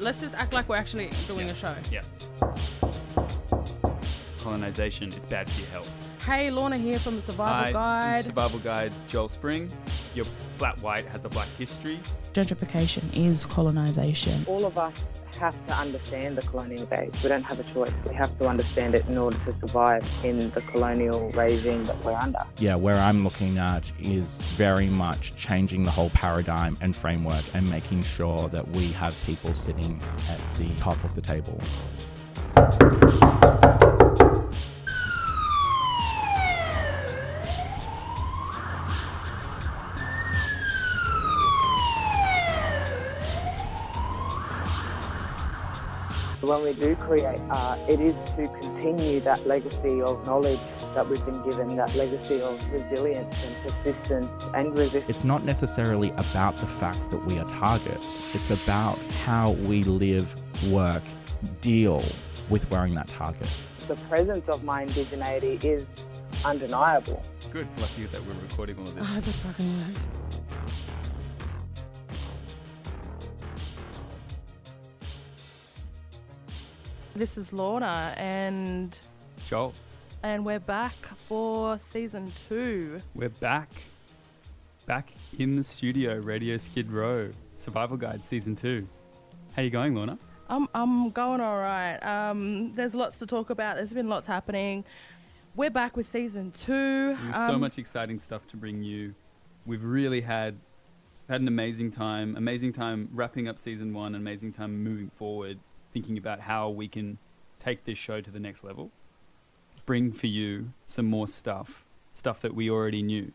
Let's just act like we're actually doing a show. Yeah. Colonization, it's bad for your health. Hey, Lorna here from the Survival Hi, Guide. This is Survival Guide's Joel Spring. Your flat white has a black history. Gentrification is colonization. all of us have to understand the colonial days. We don't have a choice. We have to understand it in order to survive in the colonial regime that we're under. yeah, where I'm looking at is very much changing the whole paradigm and framework and making sure that we have people sitting at the top of the table. When we do create art, it is to continue that legacy of knowledge that we've been given, that legacy of resilience and persistence and resistance. It's not necessarily about the fact that we are targets, it's about how we live, work, deal with wearing that target. The presence of my indigeneity is undeniable. Good. Lucky that we're recording all of this. Oh, that fucking works. This is Lorna, and Joel, and we're back for season two. we're back. Back in the studio, Radio Skid Row, Survival Guide Season 2. How you going, Lorna? I'm I'm going all right. Um, there's lots to talk about. There's been lots happening. We're back with season two. There's so Um, much exciting stuff to bring you. We've really had had an amazing time, amazing time wrapping up season one, amazing time moving forward, thinking about how we can take this show to the next level. Bring for you some more stuff, stuff that we already knew.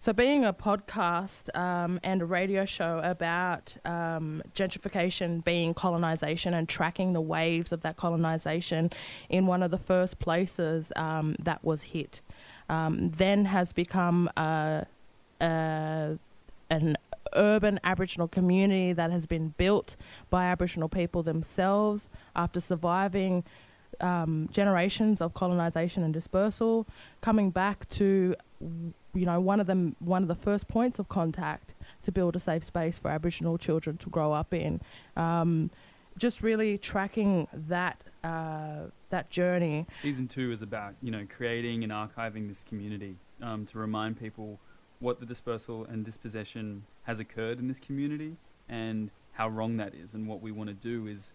So, being a podcast um, and a radio show about um, gentrification being colonization and tracking the waves of that colonization in one of the first places um, that was hit, um, then has become a, a, an urban Aboriginal community that has been built by Aboriginal people themselves after surviving um, generations of colonization and dispersal, coming back to you know one of them one of the first points of contact to build a safe space for Aboriginal children to grow up in. Um, just really tracking that uh, that journey. Season two is about you know creating and archiving this community um, to remind people what the dispersal and dispossession has occurred in this community and how wrong that is. And what we want to do is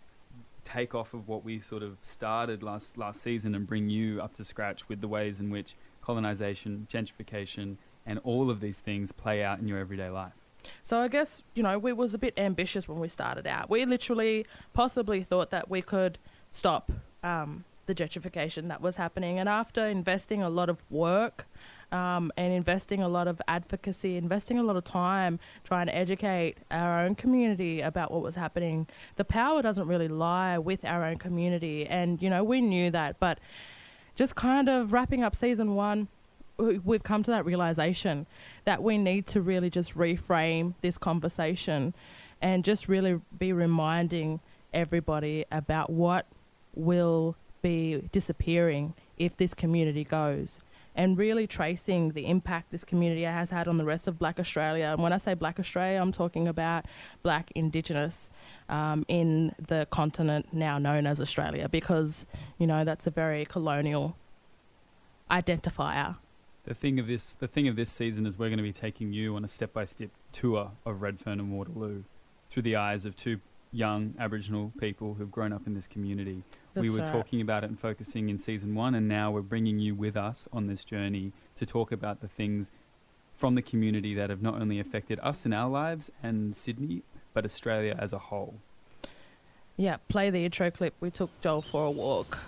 take off of what we sort of started last last season and bring you up to scratch with the ways in which colonization, gentrification, and all of these things play out in your everyday life. So I guess you know we was a bit ambitious when we started out. We literally possibly thought that we could stop um, the gentrification that was happening, and after investing a lot of work um, and investing a lot of advocacy, investing a lot of time trying to educate our own community about what was happening, the power doesn't really lie with our own community, and you know we knew that, but just kind of wrapping up season one we- we've come to that realization that we need to really just reframe this conversation and just really be reminding everybody about what will be disappearing if this community goes and really tracing the impact this community has had on the rest of black australia and when i say black australia i'm talking about black indigenous um, in the continent now known as australia because you know that's a very colonial identifier The thing of this, the thing of this season is we're going to be taking you on a step-by-step tour of Redfern and Waterloo through the eyes of two young Aboriginal people who've grown up in this community. We were right. talking about it and focusing in season one, and now we're bringing you with us on this journey to talk about the things from the community that have not only affected us in our lives and Sydney, but Australia as a whole. Yeah, play the intro clip. We took Joel for a walk.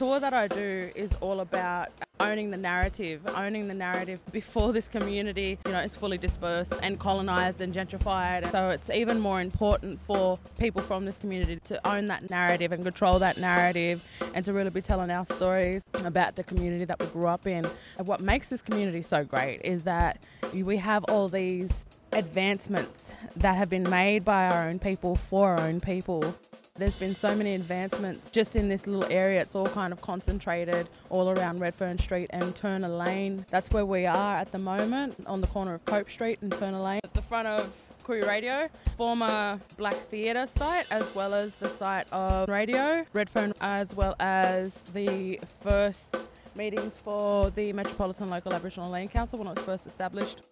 Tour that I do is all about owning the narrative, owning the narrative before this community, you know, is fully dispersed and colonized and gentrified. So it's even more important for people from this community to own that narrative and control that narrative and to really be telling our stories about the community that we grew up in. And what makes this community so great is that we have all these advancements that have been made by our own people for our own people. There's been so many advancements just in this little area. It's all kind of concentrated all around Redfern Street and Turner Lane. That's where we are at the moment, on the corner of Cope Street and Turner Lane. At the front of Koori Radio, former Black Theatre site, as well as the site of Radio, Redfern, as well as the first meetings for the Metropolitan Local Aboriginal Land Council when it was first established.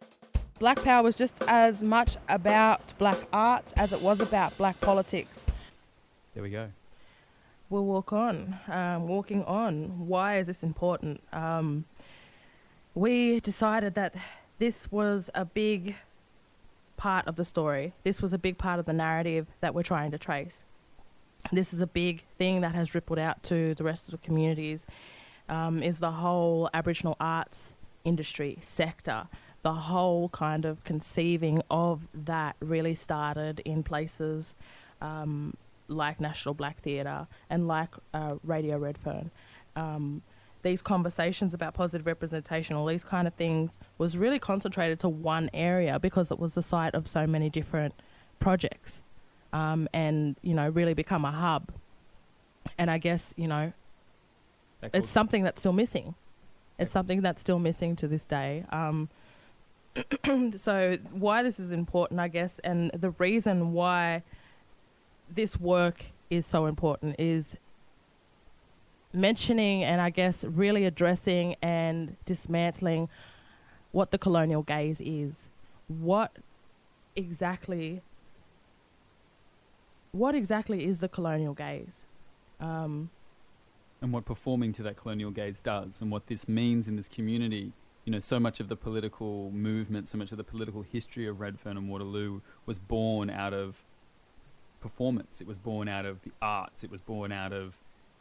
Black Power was just as much about black arts as it was about black politics. There we go. We'll walk on. Um, walking on. Why is this important? Um, we decided that this was a big part of the story. This was a big part of the narrative that we're trying to trace. This is a big thing that has rippled out to the rest of the communities. Um, is the whole Aboriginal arts industry sector the whole kind of conceiving of that really started in places um, like National Black Theatre and like uh, Radio Redfern. Um, these conversations about positive representation, all these kind of things, was really concentrated to one area because it was the site of so many different projects, um, and you know, really become a hub. And I guess you know, it's something that's still missing. It's something that's still missing to this day. Um, so why this is important, I guess, and the reason why this work is so important is mentioning and I guess really addressing and dismantling what the colonial gaze is. What exactly what exactly is the colonial gaze? Um, and what performing to that colonial gaze does and what this means in this community you know, so much of the political movement, so much of the political history of Redfern and Waterloo was born out of performance. It was born out of the arts. It was born out of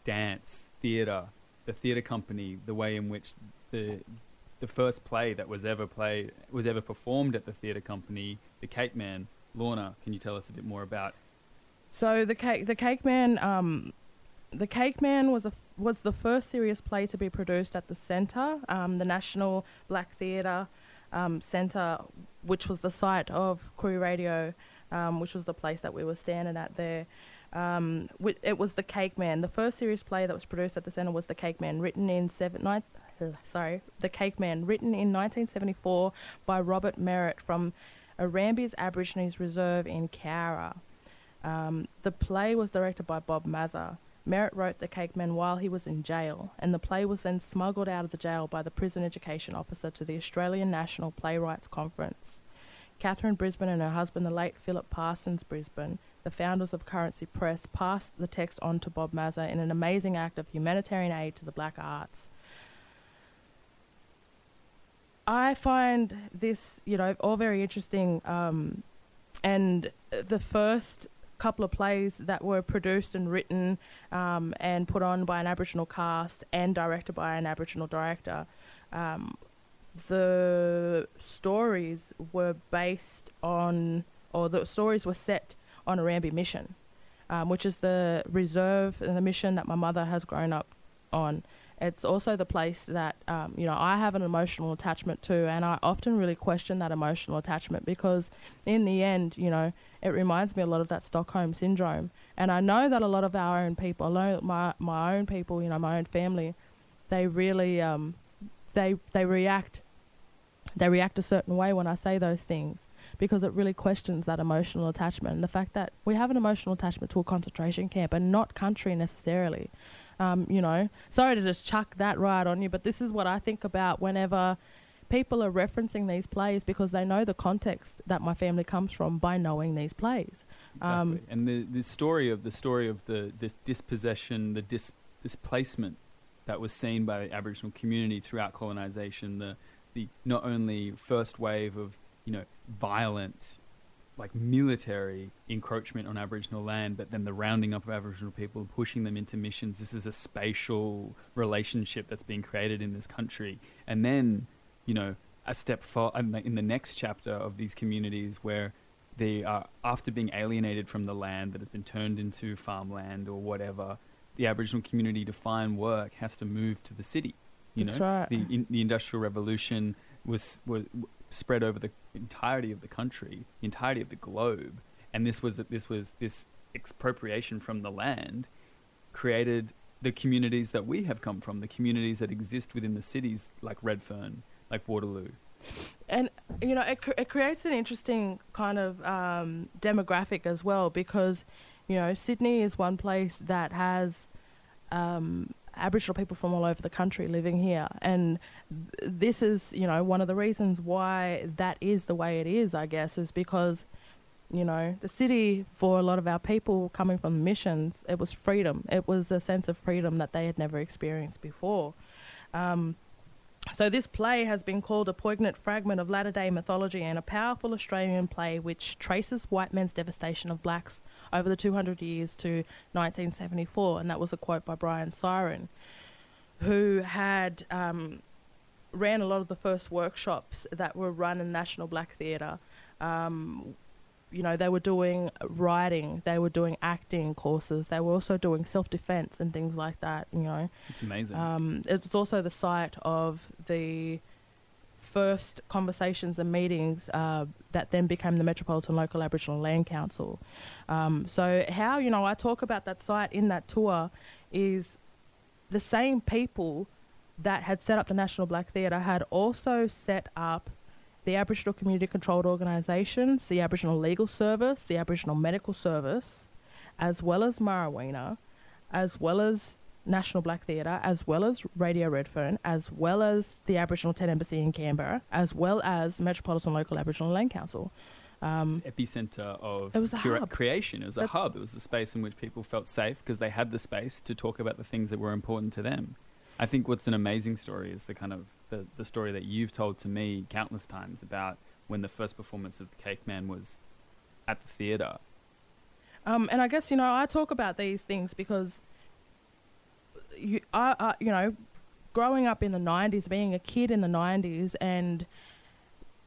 dance, theatre, the theatre company, the way in which the the first play that was ever played was ever performed at the theatre company, the Cake Man. Lorna, can you tell us a bit more about? So the cake the Cake Man um, the Cake Man was a was the first serious play to be produced at the Centre, um, the National Black Theatre um, Centre, which was the site of Koori Radio, um, which was the place that we were standing at there. Um, it was the Cake Man. The first serious play that was produced at the Centre was the Cake Man, written in seven, nine, sorry, the Cake Man, written in 1974 by Robert Merritt from Erambie's Aborigines Reserve in Cowra. Um, the play was directed by Bob Maza. Merritt wrote The Cake Man while he was in jail, and the play was then smuggled out of the jail by the prison education officer to the Australian National Playwrights Conference. Katharine Brisbane and her husband, the late Philip Parsons Brisbane, the founders of Currency Press, passed the text on to Bob Maza in an amazing act of humanitarian aid to the black arts. I find this, you know, all very interesting. Um, and the first couple of plays that were produced and written um, and put on by an Aboriginal cast and directed by an Aboriginal director. Um, the stories were based on, or the stories were set on Erambie Mission, um, which is the reserve and the mission that my mother has grown up on. It's also the place that um, you know I have an emotional attachment to, and I often really question that emotional attachment because, in the end, you know, it reminds me a lot of that Stockholm syndrome. And I know that a lot of our own people, my my own people, you know, my own family, they really um, they they react they react a certain way when I say those things because it really questions that emotional attachment and the fact that we have an emotional attachment to a concentration camp and not country necessarily. Um, you know, sorry to just chuck that right on you, but this is what I think about whenever people are referencing these plays because they know the context that my family comes from by knowing these plays. Exactly. Um, and the, the story of the story of the this dispossession, the dis, displacement that was seen by the Aboriginal community throughout colonization, the the not only first wave of you know violent like military encroachment on Aboriginal land, but then the rounding up of Aboriginal people and pushing them into missions. This is a spatial relationship that's being created in this country. And then, you know, a step far uh, in the next chapter of these communities where they are, after being alienated from the land that has been turned into farmland or whatever, the Aboriginal community to find work has to move to the city. You That's know, right. the, in, the Industrial Revolution was, was spread over the entirety of the country, the entirety of the globe, and this was this was this expropriation from the land created the communities that we have come from, the communities that exist within the cities like Redfern, like Waterloo. and you know it, cr- it creates an interesting kind of um, demographic as well because you know Sydney is one place that has um, Aboriginal people from all over the country living here, and th- this is you know one of the reasons why that is the way it is. I guess is because you know the city for a lot of our people coming from missions, it was freedom. It was a sense of freedom that they had never experienced before. Um, so this play has been called a poignant fragment of latter-day mythology and a powerful Australian play which traces white men's devastation of blacks over the 200 years to 1974, and that was a quote by Brian Syron, who had um, ran a lot of the first workshops that were run in National Black Theatre. Um, you know, they were doing writing, they were doing acting courses, they were also doing self-defense and things like that. You know, It's amazing. um, it was also the site of the first conversations and meetings uh, that then became the Metropolitan Local Aboriginal Land Council. Um, so, how, you know, I talk about that site in that tour is the same people that had set up the National Black Theatre had also set up the Aboriginal Community Controlled Organisations, the Aboriginal Legal Service, the Aboriginal Medical Service, as well as Murawina, as well as National Black Theatre, as well as Radio Redfern, as well as the Aboriginal Tent Embassy in Canberra, as well as Metropolitan Local Aboriginal Land Council. Um, epicenter of it was a cura- hub. creation. It was a hub. It was a space in which people felt safe because they had the space to talk about the things that were important to them. I think what's an amazing story is the kind of the, the story that you've told to me countless times about when the first performance of the Cake Man was at the theatre. Um, and I guess you know I talk about these things because you, I, I, you know, growing up in the '90s, being a kid in the '90s, and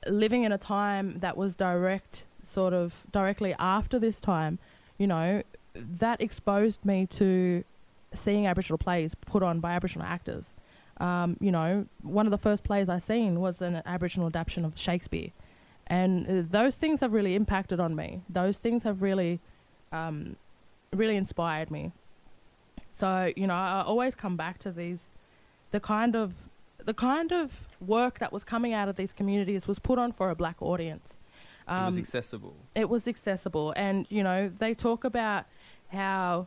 living in a time that was direct, sort of directly after this time, you know, that exposed me to seeing Aboriginal plays put on by Aboriginal actors. Um, you know, one of the first plays I seen was an Aboriginal adaptation of Shakespeare, and uh, those things have really impacted on me. Those things have really, um, really inspired me. So you know, I always come back to these, the kind of, the kind of work that was coming out of these communities was put on for a black audience. it was Um, accessible. it was accessible and you know they talk about how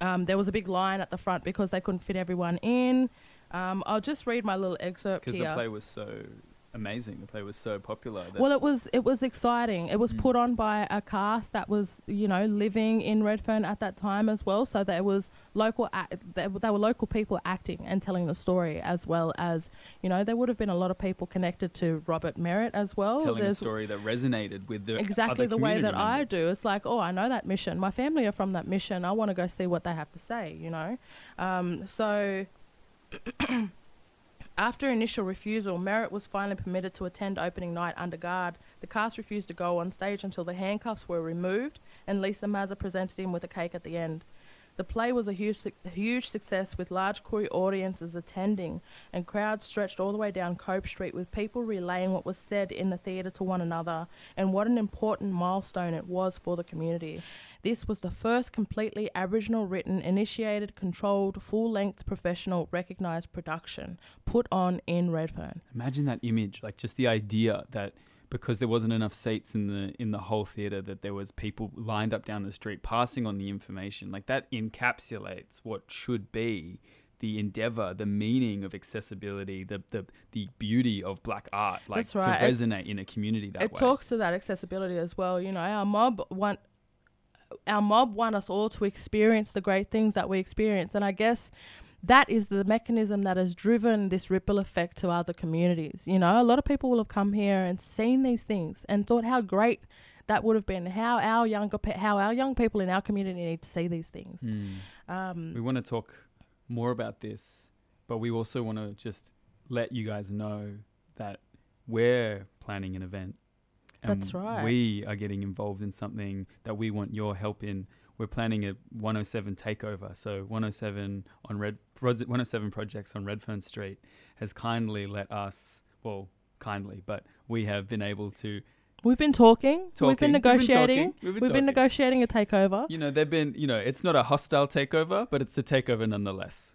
um, there was a big line at the front because they couldn't fit everyone in. Um, i'll just read my little excerpt Because the play was so amazing. The play was so popular. Well it was it was exciting it was Mm. put on by a cast that was you know living in redfern at that time as well so there was local ac- there, there were local people acting and telling the story as well as you know there would have been a lot of people connected to robert merritt as well telling a story that resonated with the exactly the way that community I do. It's like, oh, I know that mission. My family are from that mission. I want to go see what they have to say. You know, um, so. After initial refusal, Merritt was finally permitted to attend opening night under guard. The cast refused to go on stage until the handcuffs were removed, and Lisa Maza presented him with a cake at the end. The play was a huge, huge success with large Koori audiences attending, and crowds stretched all the way down Cope Street with people relaying what was said in the theatre to one another and what an important milestone it was for the community. This was the first completely Aboriginal written, initiated, controlled, full length professional recognised production put on in Redfern. Imagine that image, like just the idea that because there wasn't enough seats in the in the whole theater that there was people lined up down the street passing on the information. Like that encapsulates what should be the endeavor, the meaning of accessibility, the the, the beauty of black art, like That's right. to It- resonate in a community that it way. It talks to that accessibility as well. You know, our mob want our mob want us all to experience the great things that we experience, and I guess that is the mechanism that has driven this ripple effect to other communities. You know, a lot of people will have come here and seen these things and thought how great that would have been how our younger pe- how our young people in our community need to see these things. Mm. Um, We want to talk more about this, but we also want to just let you guys know that we're planning an event. That's right. We are getting involved in something that we want your help in. We're planning a 107 takeover. So 107 on Red 107 projects on Redfern Street has kindly let us, well, kindly, but we have been able to we've been talking. We've been negotiating. We've been, We've been negotiating a takeover. You know, they've been, you know, it's not a hostile takeover, but it's a takeover nonetheless.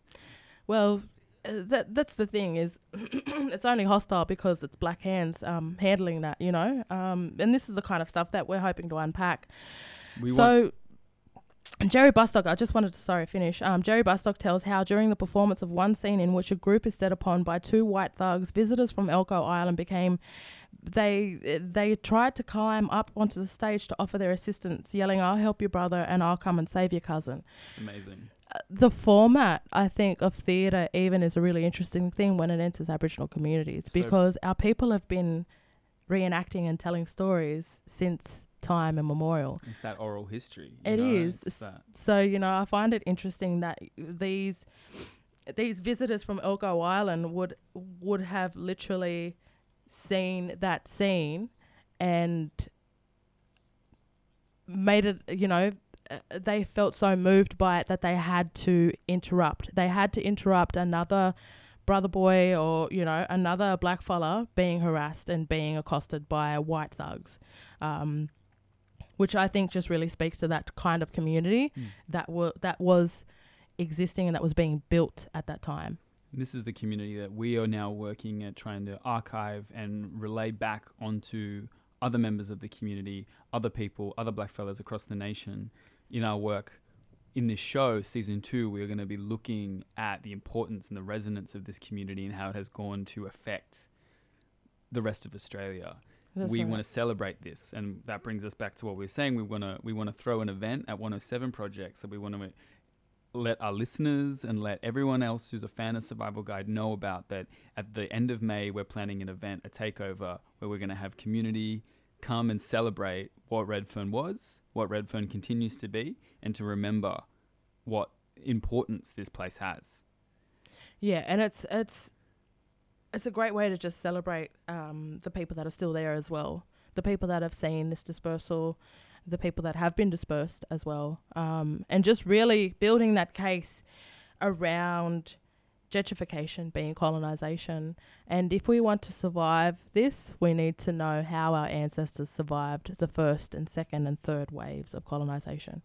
Well, uh, that that's the thing is, it's only hostile because it's black hands um, handling that, you know. Um, and this is the kind of stuff that we're hoping to unpack. We want so. Gerry Bostock, I just wanted to sorry finish. Um, Gerry Bostock tells how during the performance of one scene in which a group is set upon by two white thugs, visitors from Elcho Island became they they tried to climb up onto the stage to offer their assistance, yelling, "I'll help your brother and I'll come and save your cousin." it's amazing. Uh, the format, I think, of theatre even is a really interesting thing when it enters Aboriginal communities So- because our people have been reenacting and telling stories since time immemorial. It's that oral history. It know, is. So you know, I find it interesting that these these visitors from Elcho Island would would have literally seen that scene and made it. You know, uh, they felt so moved by it that they had to interrupt. They had to interrupt another brother boy or you know another black fella being harassed and being accosted by white thugs. Um, which I think just really speaks to that kind of community Mm. that were that was existing and that was being built at that time. This is the community that we are now working at trying to archive and relay back onto other members of the community, other people, other blackfellas across the nation in our work. In this show, season two, we're going to be looking at the importance and the resonance of this community and how it has gone to affect the rest of Australia. That's we right. want to celebrate this, and that brings us back to what we were saying. We want to we want to throw an event at 107 projects that we want to let our listeners and let everyone else who's a fan of Survival Guide know about that. At the end of May, we're planning an event, a takeover, where we're going to have community come and celebrate what Redfern was, what Redfern continues to be, and to remember what importance this place has. Yeah, and it's it's it's a great way to just celebrate um, the people that are still there as well, the people that have seen this dispersal, the people that have been dispersed as well, um, and just really building that case around gentrification being colonization. And if we want to survive this, we need to know how our ancestors survived the first and second and third waves of colonization.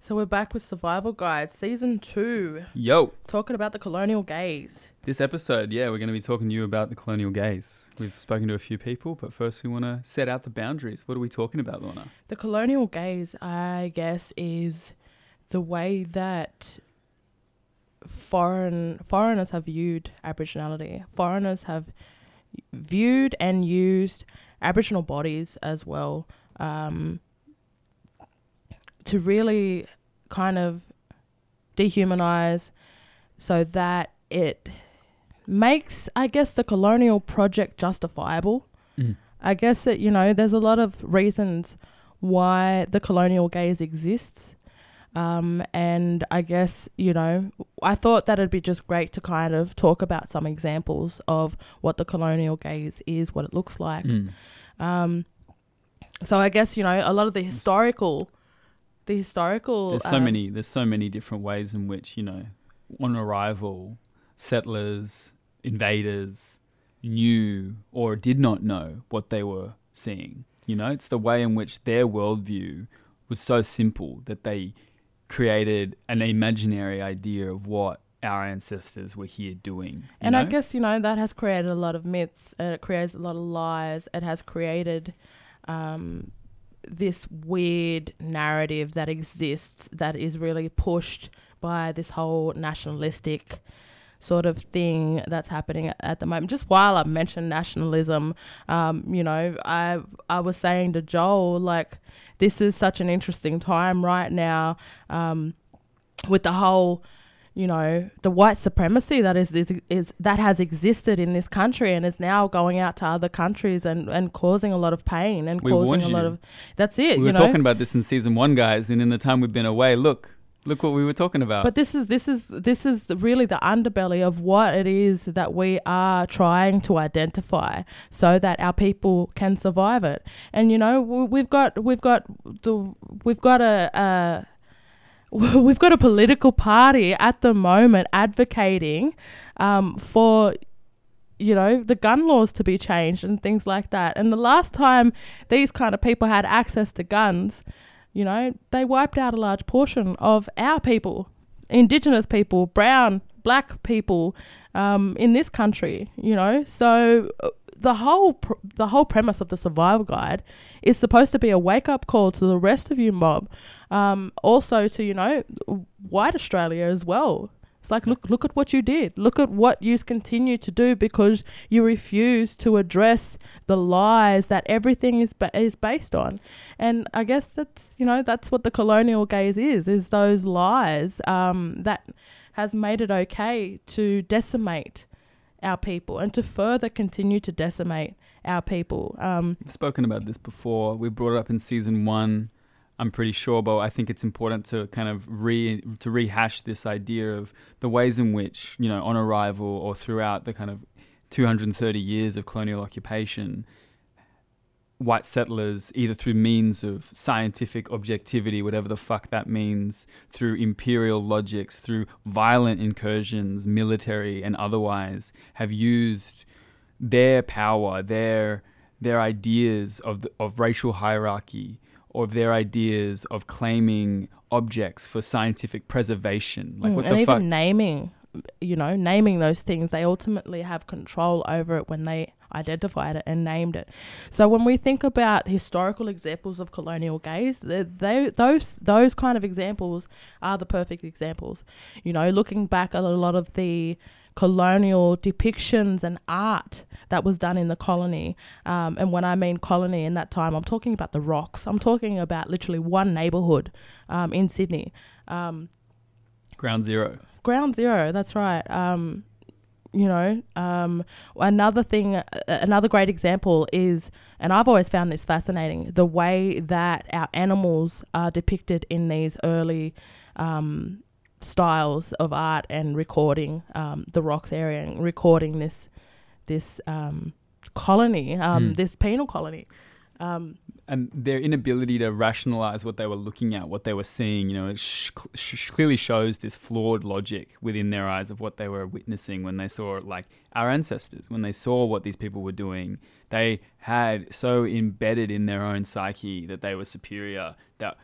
So we're back with Survival Guide, season two, Yo, talking about the colonial gaze. this episode, yeah, we're going to be talking to you about the colonial gaze. We've spoken to a few people, but first we want to set out the boundaries. What are we talking about, Lorna? The colonial gaze, I guess, is the way that foreign foreigners have viewed Aboriginality. Foreigners have viewed and used Aboriginal bodies as well um, to really kind of dehumanize, so that it makes, I guess, the colonial project justifiable. I guess that, you know, there's a lot of reasons why the colonial gaze exists. Um, and I guess, you know, I thought that it'd be just great to kind of talk about some examples of what the colonial gaze is, what it looks like. Mm. Um, so I guess, you know, a lot of the historical, the historical. There's so um, many. There's so many different ways in which you know, on arrival, settlers, invaders knew or did not know what they were seeing. You know, it's the way in which their worldview was so simple that they created an imaginary idea of what our ancestors were here doing. And I guess, you know, that has created a lot of myths and it creates a lot of lies. It has created um, this weird narrative that exists that is really pushed by this whole nationalistic sort of thing that's happening at, the moment. Just while I mentioned nationalism, um, you know, I I was saying to Joel like this is such an interesting time right now um, with the whole you know the white supremacy that is, is is that has existed in this country and is now going out to other countries and and causing a lot of pain and We causing a lot you. of that's it we were know talking about this in season one, guys, and in the time we've been away, look, look what we were talking about. But this is this is this is really the underbelly of what it is that we are trying to identify, so that our people can survive it. And you know, we- we've got we've got the we've got a. a We've got a political party at the moment advocating um, for, you know, the gun laws to be changed and things like that. And the last time these kind of people had access to guns, you know, they wiped out a large portion of our people, indigenous people, brown, black people um, in this country. You know, so uh, the whole pr- the whole premise of the survival guide is supposed to be a wake up call to the rest of you mob, um, also to you know white Australia as well. It's like look look at what you did. Look at what you continue to do because you refuse to address the lies that everything is ba- is based on. And I guess that's you know that's what the colonial gaze is is those lies um, that has made it okay to decimate our people and to further continue to decimate our people. Um, We've spoken about this before. We brought it up in season one. I'm pretty sure, but I think it's important to kind of re to rehash this idea of the ways in which you know on arrival or throughout the kind of 230 years of colonial occupation, white settlers, either through means of scientific objectivity, whatever the fuck that means, through imperial logics, through violent incursions, military and otherwise, have used their power, their their ideas of the, of racial hierarchy, or their ideas of claiming objects for scientific preservation. Like mm, what and the even fuck? naming, you know, naming those things, they ultimately have control over it when they identified it and named it. So when we think about historical examples of colonial gaze, they, they, those those kind of examples are the perfect examples. You know, looking back at a lot of the colonial depictions and art that was done in the colony. Um, and when I mean colony in that time, I'm talking about the rocks. I'm talking about literally one neighborhood um, in Sydney. Um, Ground zero. Ground zero, that's right. Um, you know, um, another thing, uh, another great example is, and I've always found this fascinating, the way that our animals are depicted in these early um, styles of art and recording um, the rocks area and recording this this um, colony, um, Hmm. this penal colony. Um, and their inability to rationalize what they were looking at, what they were seeing, you know, it sh- sh- clearly shows this flawed logic within their eyes of what they were witnessing when they saw, like, our ancestors, when they saw what these people were doing. They had so embedded in their own psyche that they were superior that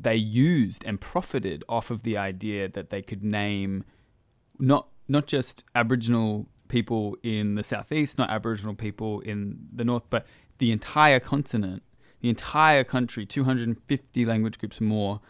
they used and profited off of the idea that they could name not not just Aboriginal people in the southeast, not Aboriginal people in the north, but the entire continent, the entire country, 250 language groups more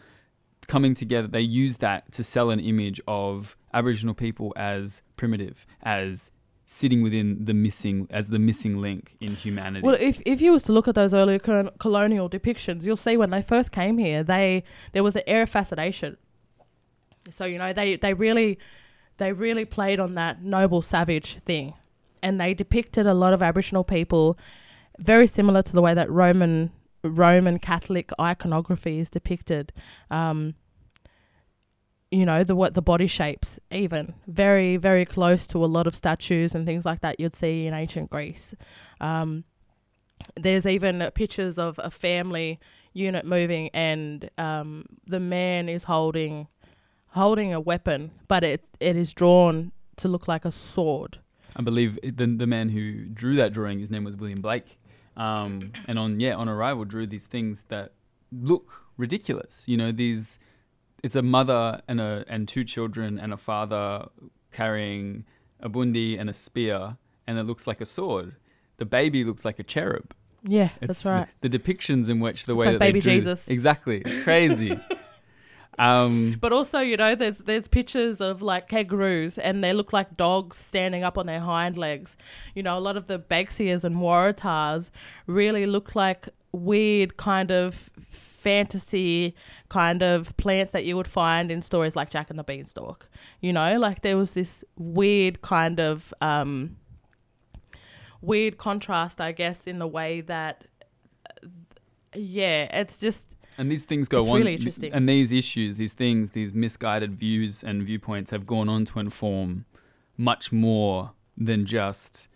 coming together. They use that to sell an image of Aboriginal people as primitive, as sitting within the missing, as the missing link in humanity. Well, if if you was to look at those earlier colonial depictions, you'll see when they first came here, they there was an air of fascination. So you know they they really they really played on that noble savage thing, and they depicted a lot of Aboriginal people very similar to the way that Roman Roman Catholic iconography is depicted. Um, you know the what the body shapes even very very close to a lot of statues and things like that you'd see in ancient Greece. Um, there's even pictures of a family unit moving and um, the man is holding holding a weapon, but it it is drawn to look like a sword. I believe the the man who drew that drawing, his name was William Blake, um, and on yeah on arrival drew these things that look ridiculous. You know these, it's a mother and a and two children and a father carrying a bundi and a spear, and it looks like a sword. The baby looks like a cherub. Yeah, It's that's the- right. The, depictions in which the It's way like that baby they drew, Jesus. exactly, it's crazy. um, But also, you know, there's there's pictures of like kangaroos, and they look like dogs standing up on their hind legs. You know, a lot of the Banksias and Waratahs really look like weird kind of fantasy kind of plants that you would find in stories like Jack and the Beanstalk. You know, like there was this weird kind of um, weird contrast, I guess, in the way that, yeah, it's just And these things go It's on, really interesting. and these issues, these things, these misguided views and viewpoints have gone on to inform much more than just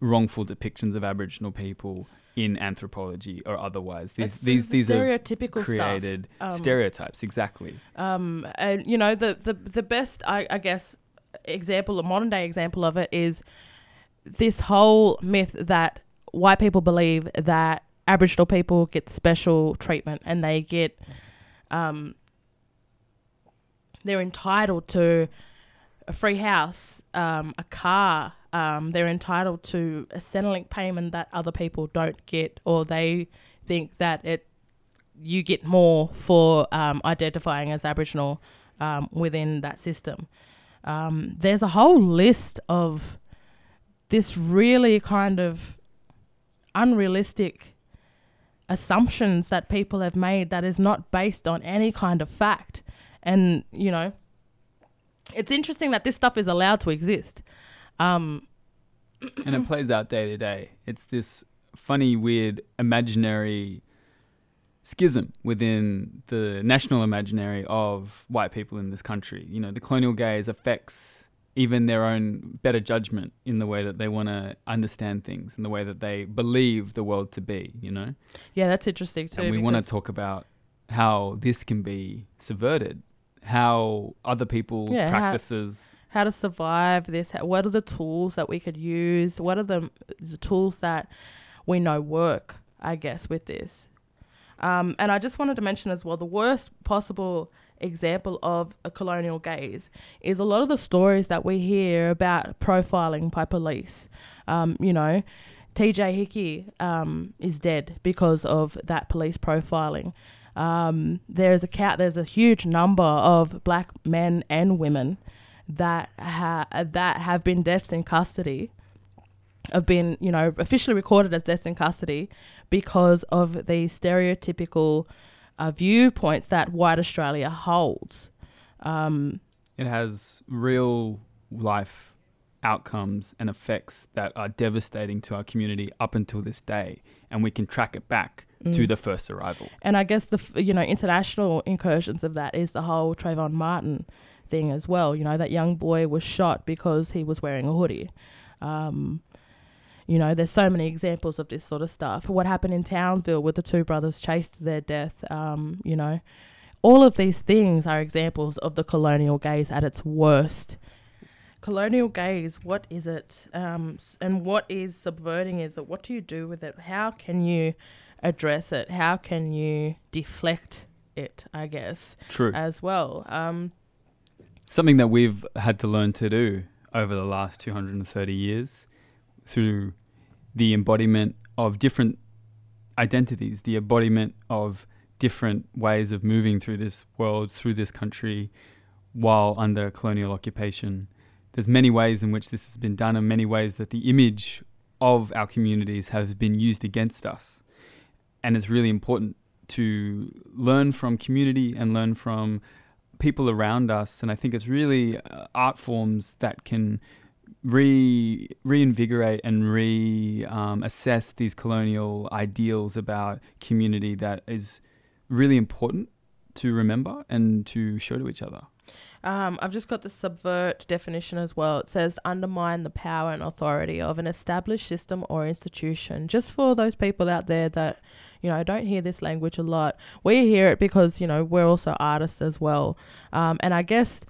wrongful depictions of Aboriginal people in anthropology or otherwise. These it's these the these are stereotypical created Um, stereotypes exactly. Um, and you know the the the best, I, I guess, example, a modern day example of it is this whole myth that white people believe that Aboriginal people get special treatment and they get, um, they're entitled to a free house, um, a car. Um, they're entitled to a Centrelink payment that other people don't get, or they think that it you get more for um, identifying as Aboriginal um, within that system. Um, there's a whole list of this really kind of unrealistic assumptions that people have made that is not based on any kind of fact. And, you know, it's interesting that this stuff is allowed to exist. Um, and it plays out day to day. It's this funny, weird, imaginary schism within the national imaginary of white people in this country. You know, the colonial gaze affects even their own better judgment in the way that they want to understand things, and the way that they believe the world to be, you know? yeah, that's interesting too. and we want to talk about how this can be subverted, how other people's Yeah, how- practices. how to survive this how, what are the tools that we could use what are the, the tools that we know work i guess with this um, and i just wanted to mention as well the worst possible example of a colonial gaze is a lot of the stories that we hear about profiling by police. Um, you know tj hickey um, is dead because of that police profiling. Um, there's a cat there's a huge number of black men and women that ha- that have been deaths in custody have been you know officially recorded as deaths in custody because of the stereotypical uh, viewpoints that white Australia holds. Um, it has real life outcomes and effects that are devastating to our community up until this day and we can track it back to Mm. the first arrival and I guess the you know international incursions of that is the whole Trayvon Martin thing as well. You know that young boy was shot because he was wearing a hoodie. Um, you know, there's so many examples of this sort of stuff. What happened in Townsville with the two brothers chased to their death. Um, you know, all of these things are examples of the colonial gaze at its worst. Colonial gaze, what is it? Um, and what is subverting is it? What do you do with it? How can you address it? How can you deflect it, I guess, true as well? Um, something that we've had to learn to do over the last 230 years through the embodiment of different identities, the embodiment of different ways of moving through this world, through this country, while under colonial occupation. There's many ways in which this has been done, and many ways that the image of our communities has been used against us. And it's really important to learn from community and learn from people around us. And I think it's really uh, art forms that can re reinvigorate and re um, assess these colonial ideals about community that is really important to remember and to show to each other. Um, I've just got the subvert definition as well. It says undermine the power and authority of an established system or institution. Just for those people out there that, you know, don't hear this language a lot, we hear it because, you know, we're also artists as well. Um, and I guess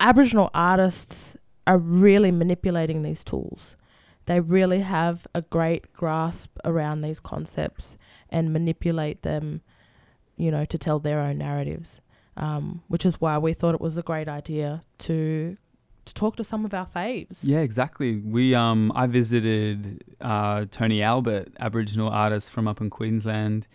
Aboriginal artists are really manipulating these tools. They really have a great grasp around these concepts and manipulate them, you know, to tell their own narratives um, which is why we thought it was a great idea to to talk to some of our faves. Yeah, exactly. We um I visited uh, Tony Albert, Aboriginal artist from up in Queensland,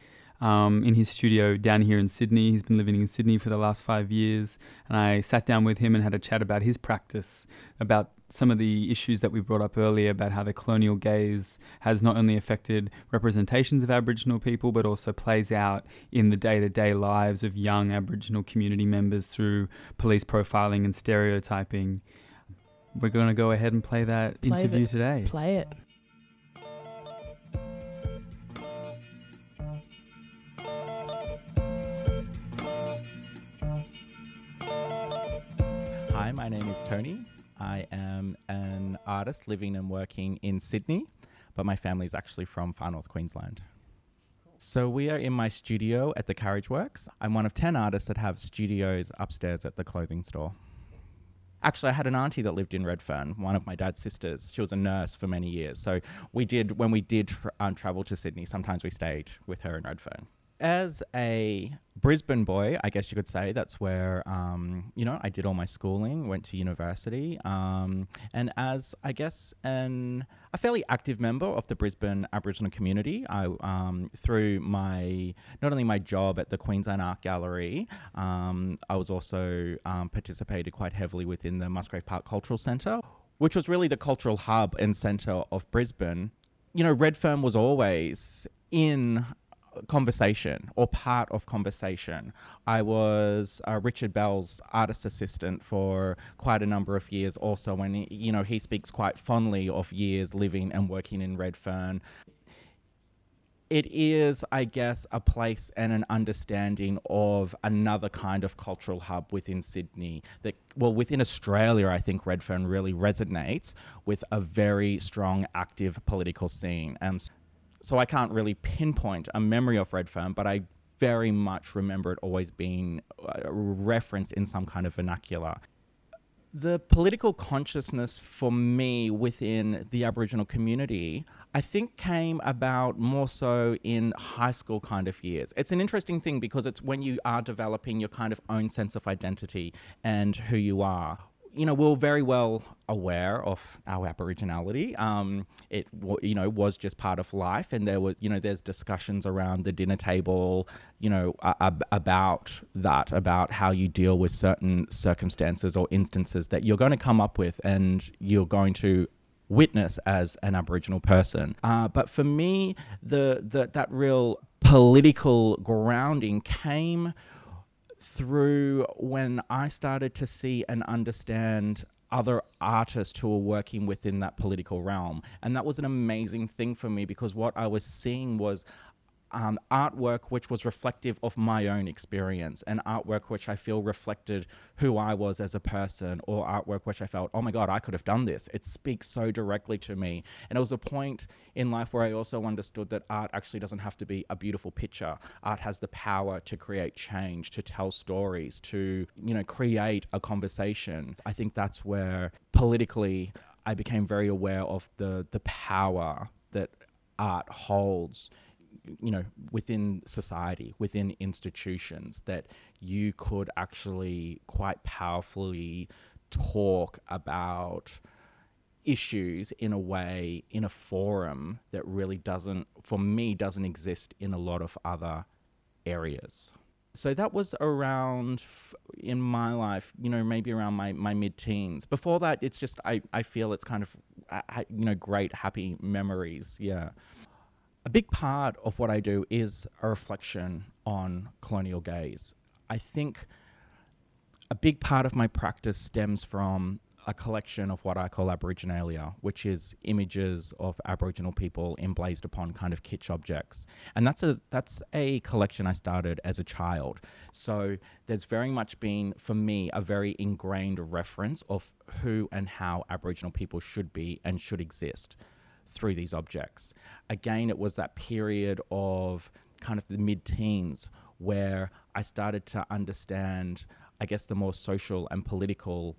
um, in his studio down here in Sydney. He's been living in Sydney for the last five years. And I sat down with him and had a chat about his practice, about some of the issues that we brought up earlier about how the colonial gaze has not only affected representations of Aboriginal people, but also plays out in the day to day lives of young Aboriginal community members through police profiling and stereotyping. We're going to go ahead and play that Play interview the- today. Play it. Hi, my name is Tony. I am an artist living and working in Sydney, but my family is actually from far north Queensland. So we are in my studio at the Carriage Works. I'm one of 10 artists that have studios upstairs at the clothing store. Actually, I had an auntie that lived in Redfern, one of my dad's sisters. She was a nurse for many years. So we did, when we did tra- um, travel to Sydney, sometimes we stayed with her in Redfern. As a Brisbane boy, I guess you could say that's where, um, you know, I did all my schooling, went to university. Um, and as, I guess, an, a fairly active member of the Brisbane Aboriginal community, I, um, through my, not only my job at the Queensland Art Gallery, um, I was also um, participated quite heavily within the Musgrave Park Cultural Centre, which was really the cultural hub and centre of Brisbane. You know, Redfern was always in conversation or part of conversation. I was uh, Richard Bell's artist assistant for quite a number of years also when he, you know he speaks quite fondly of years living and working in Redfern. It is, I guess, a place and an understanding of another kind of cultural hub within Sydney. That, well, within Australia, I think Redfern really resonates with a very strong, active political scene. And so I can't really pinpoint a memory of Redfern, but I very much remember it always being uh, referenced in some kind of vernacular. The political consciousness for me within the Aboriginal community, I think, came about more so in high school kind of years. It's an interesting thing because it's when you are developing your kind of own sense of identity and who you are you know, we were very well aware of our Aboriginality. Um, it, you know, was just part of life, and there was, you know, there's discussions around the dinner table, you know, ab- about that, about how you deal with certain circumstances or instances that you're going to come up with, and you're going to witness as an Aboriginal person. Uh, but for me, the, the that real political grounding came through when I started to see and understand other artists who were working within that political realm. And that was an amazing thing for me because what I was seeing was um, artwork which was reflective of my own experience and artwork which I feel reflected who I was as a person or artwork which I felt, oh my God, I could have done this. It speaks so directly to me. And it was a point in life where I also understood that art actually doesn't have to be a beautiful picture. Art has the power to create change, to tell stories, to, you know, create a conversation. I think that's where politically I became very aware of the the power that art holds you know within society within institutions that you could actually quite powerfully talk about issues in a way in a forum that really doesn't for me doesn't exist in a lot of other areas. So that was around in my life you know maybe around my, my mid-teens. Before that it's just I, I feel it's kind of you know great happy memories yeah a big part of what I do is a reflection on colonial gaze. I think a big part of my practice stems from a collection of what I call Aboriginalia, which is images of Aboriginal people emblazed upon kind of kitsch objects. And that's a that's a collection I started as a child. So there's very much been for me a very ingrained reference of who and how Aboriginal people should be and should exist through these objects. Again, it was that period of kind of the mid teens where I started to understand, I guess, the more social and political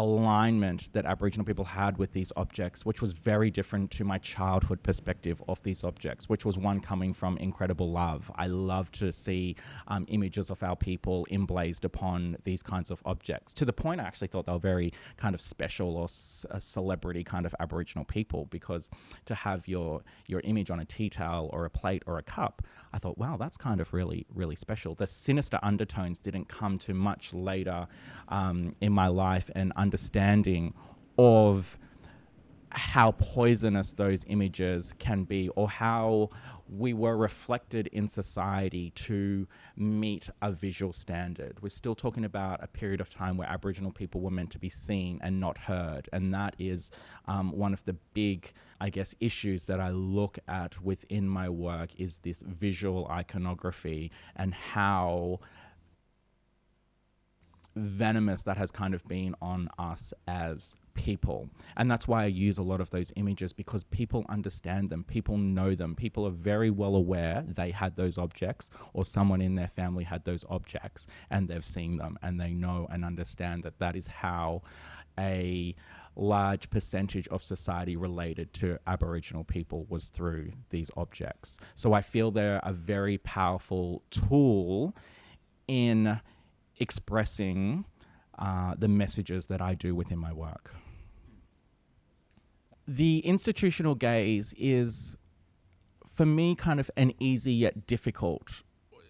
alignment that Aboriginal people had with these objects, which was very different to my childhood perspective of these objects, which was one coming from incredible love. I love to see um, images of our people emblazed upon these kinds of objects. To the point, I actually thought they were very kind of special or c- celebrity kind of Aboriginal people because to have your your image on a tea towel or a plate or a cup, I thought, wow, that's kind of really really special. The sinister undertones didn't come to much later um, in my life and understanding of how poisonous those images can be or how we were reflected in society to meet a visual standard. We're still talking about a period of time where Aboriginal people were meant to be seen and not heard. And that is um, one of the big, I guess, issues that I look at within my work is this visual iconography and how venomous that has kind of been on us as people. And that's why I use a lot of those images because people understand them, people know them, people are very well aware they had those objects or someone in their family had those objects and they've seen them and they know and understand that that is how a large percentage of society related to Aboriginal people was through these objects. So I feel they're a very powerful tool in expressing uh, the messages that I do within my work. The institutional gaze is, for me, kind of an easy yet difficult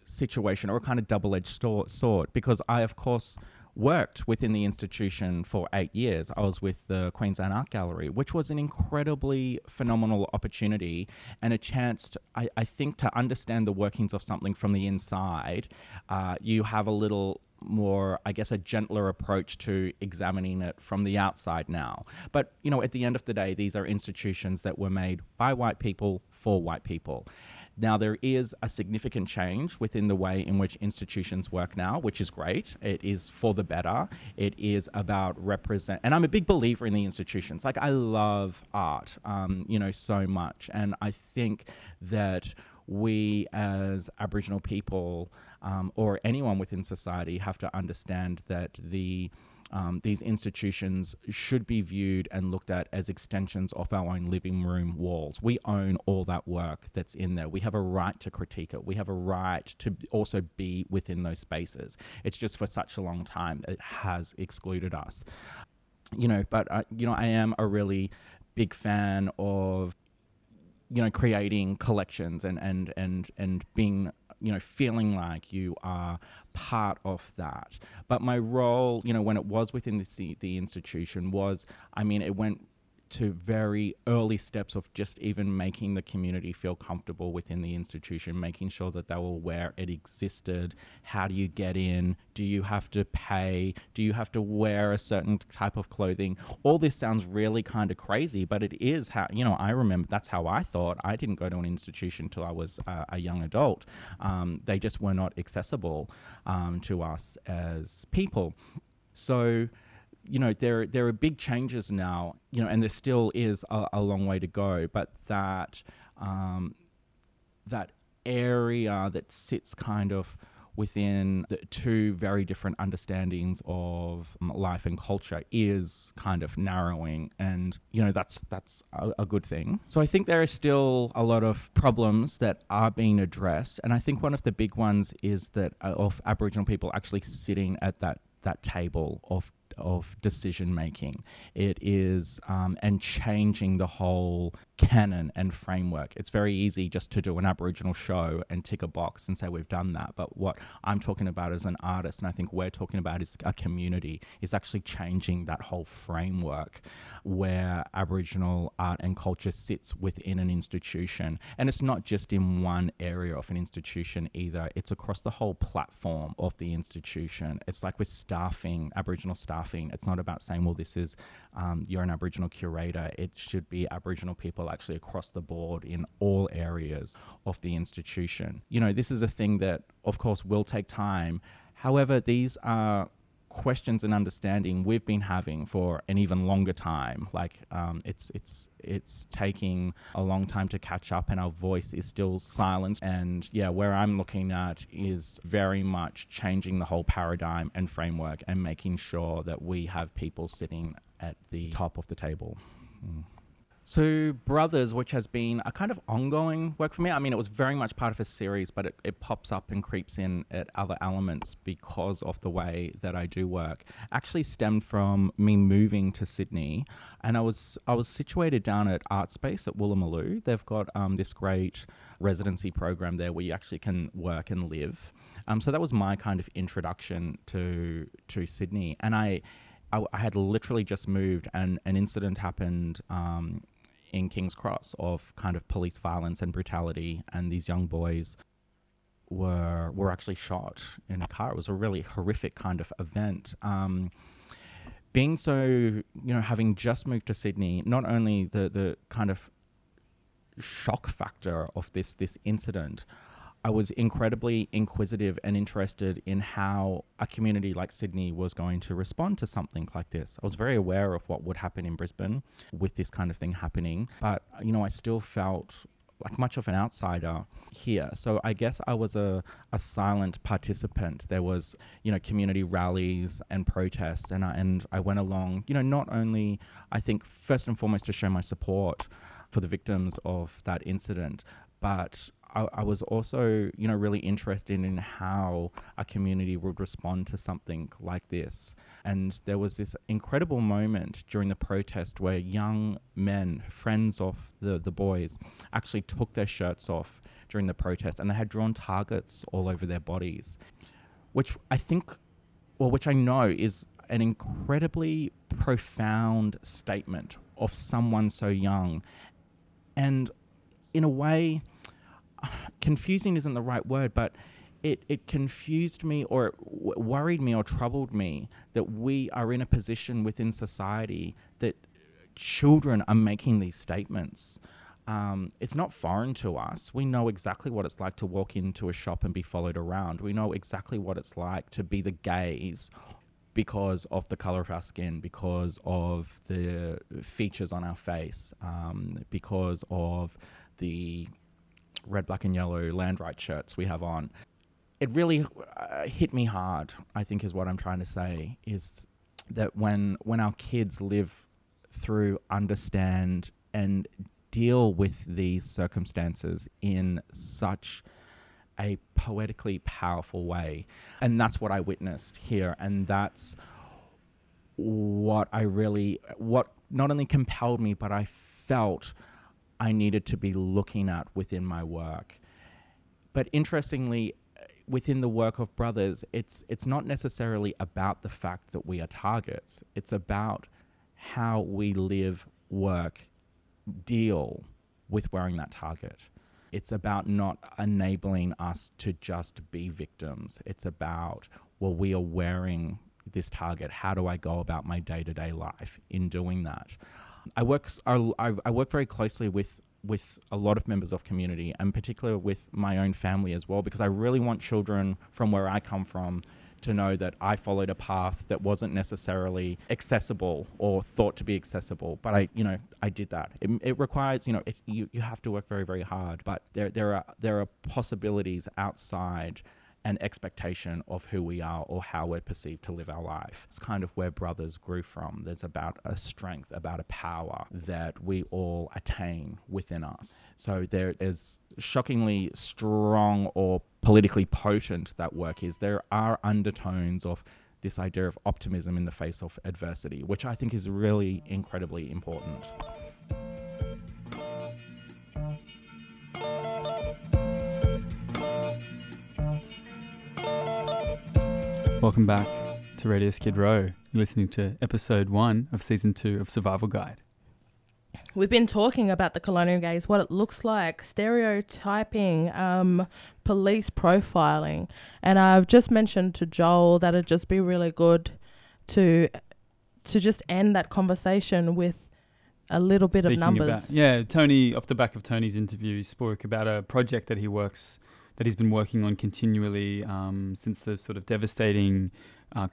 situation or a kind of double edged sword because I, of course, worked within the institution for eight years. I was with the Queensland Art Gallery, which was an incredibly phenomenal opportunity and a chance, to, I, I think, to understand the workings of something from the inside. Uh, you have a little more, I guess, a gentler approach to examining it from the outside now. But, you know, at the end of the day, these are institutions that were made by white people for white people. Now, there is a significant change within the way in which institutions work now, which is great. It is for the better. It is about represent, and I'm a big believer in the institutions. Like, I love art, um, you know, so much. And I think that we as Aboriginal people um, or anyone within society have to understand that the um, these institutions should be viewed and looked at as extensions of our own living room walls. We own all that work that's in there. We have a right to critique it. We have a right to also be within those spaces. It's just for such a long time it has excluded us. You know, but uh, you know, I am a really big fan of you know creating collections and and and and being you know feeling like you are part of that. But my role you know when it was within the the institution was i mean it went to very early steps of just even making the community feel comfortable within the institution, making sure that they were aware it existed. How do you get in? Do you have to pay? Do you have to wear a certain type of clothing? All this sounds really kind of crazy, but it is how, you know, I remember that's how I thought. I didn't go to an institution until I was uh, a young adult. Um, they just were not accessible um, to us as people. So, you know there there are big changes now you know and there still is a, a long way to go but that um, that area that sits kind of within the two very different understandings of life and culture is kind of narrowing and you know that's that's a, a, good thing. So i think there are still a lot of problems that are being addressed and i think one of the big ones is that uh, of aboriginal people actually sitting at that that table of of decision making. It is um, and changing the whole canon and framework. It's very easy just to do an Aboriginal show and tick a box and say we've done that. But what I'm talking about as an artist, and I think we're talking about is a community, is actually changing that whole framework where Aboriginal art and culture sits within an institution. And it's not just in one area of an institution either, it's across the whole platform of the institution. It's like with staffing, Aboriginal staffing, it's not about saying, well, this is, um, you're an Aboriginal curator. It should be Aboriginal people actually across the board in all areas of the institution. You know, this is a thing that, of course, will take time. However, these are questions and understanding we've been having for an even longer time. Like um, it's it's it's taking a long time to catch up, and our voice is still silenced. And yeah, where I'm looking at is very much changing the whole paradigm and framework, and making sure that we have people sitting at the top of the table. Mm. So, Brothers, which has been a kind of ongoing work for me. I mean, it was very much part of a series, but it, it pops up and creeps in at other elements because of the way that I do work. Actually, stemmed from me moving to Sydney, and I was I was situated down at Artspace at Woolloomooloo. They've got um, this great residency program there where you actually can work and live. Um, so that was my kind of introduction to to Sydney, and I. I, I had literally just moved, and an incident happened um, in King's Cross of kind of police violence and brutality, and these young boys were were actually shot in a car. It was a really horrific kind of event. Um, being so, you know, having just moved to Sydney, not only the the kind of shock factor of this this incident, I was incredibly inquisitive and interested in how a community like Sydney was going to respond to something like this. I was very aware of what would happen in Brisbane with this kind of thing happening, but you know, I still felt like much of an outsider here. So I guess I was a, a silent participant. There was, you know, community rallies and protests and I, and I went along, you know, not only I think first and foremost to show my support for the victims of that incident, but I, I, was also, you know, really interested in how a community would respond to something like this. And there was this incredible moment during the protest where young men, friends of the, the boys, actually took their shirts off during the protest and they had drawn targets all over their bodies, which I think, well, which I know is an incredibly profound statement of someone so young. And in a way, confusing isn't the right word, but it, it confused me or it w- worried me or troubled me that we are in a position within society that children are making these statements. Um, it's not foreign to us. We know exactly what it's like to walk into a shop and be followed around. We know exactly what it's like to be the gaze because of the color of our skin, because of the features on our face, um, because of the red, black, and yellow land right shirts we have on. It really uh, hit me hard. I think is what I'm trying to say is that when when our kids live through, understand, and deal with these circumstances in such a poetically powerful way, and that's what I witnessed here, and that's what I really what not only compelled me, but I felt I needed to be looking at within my work. But interestingly, within the work of brothers, it's it's not necessarily about the fact that we are targets. It's about how we live, work, deal with wearing that target. It's about not enabling us to just be victims. It's about, well, we are wearing this target. How do I go about my day to day life in doing that? I work I, I work very closely with with a lot of members of community and particularly with my own family as well because I really want children from where I come from to know that I followed a path that wasn't necessarily accessible or thought to be accessible, but I, you know, I did that. It, it requires, you know, it, you you have to work very very hard, but there there are there are possibilities outside an expectation of who we are or how we're perceived to live our life. It's kind of where brothers grew from. There's about a strength, about a power that we all attain within us. So there is shockingly strong or politically potent that work is. There are undertones of this idea of optimism in the face of adversity, which I think is really incredibly important. Welcome back to Radio Skid Row. You're listening to episode one of season two of Survival Guide. We've been talking about the colonial gaze, what it looks like, stereotyping, um, police profiling, and I've just mentioned to Joel that it'd just be really good to to just end that conversation with a little bit Speaking of numbers. About, yeah, Tony, off the back of Tony's interview, spoke about a project that he works that he's been working on continually um, since the sort of devastating uh,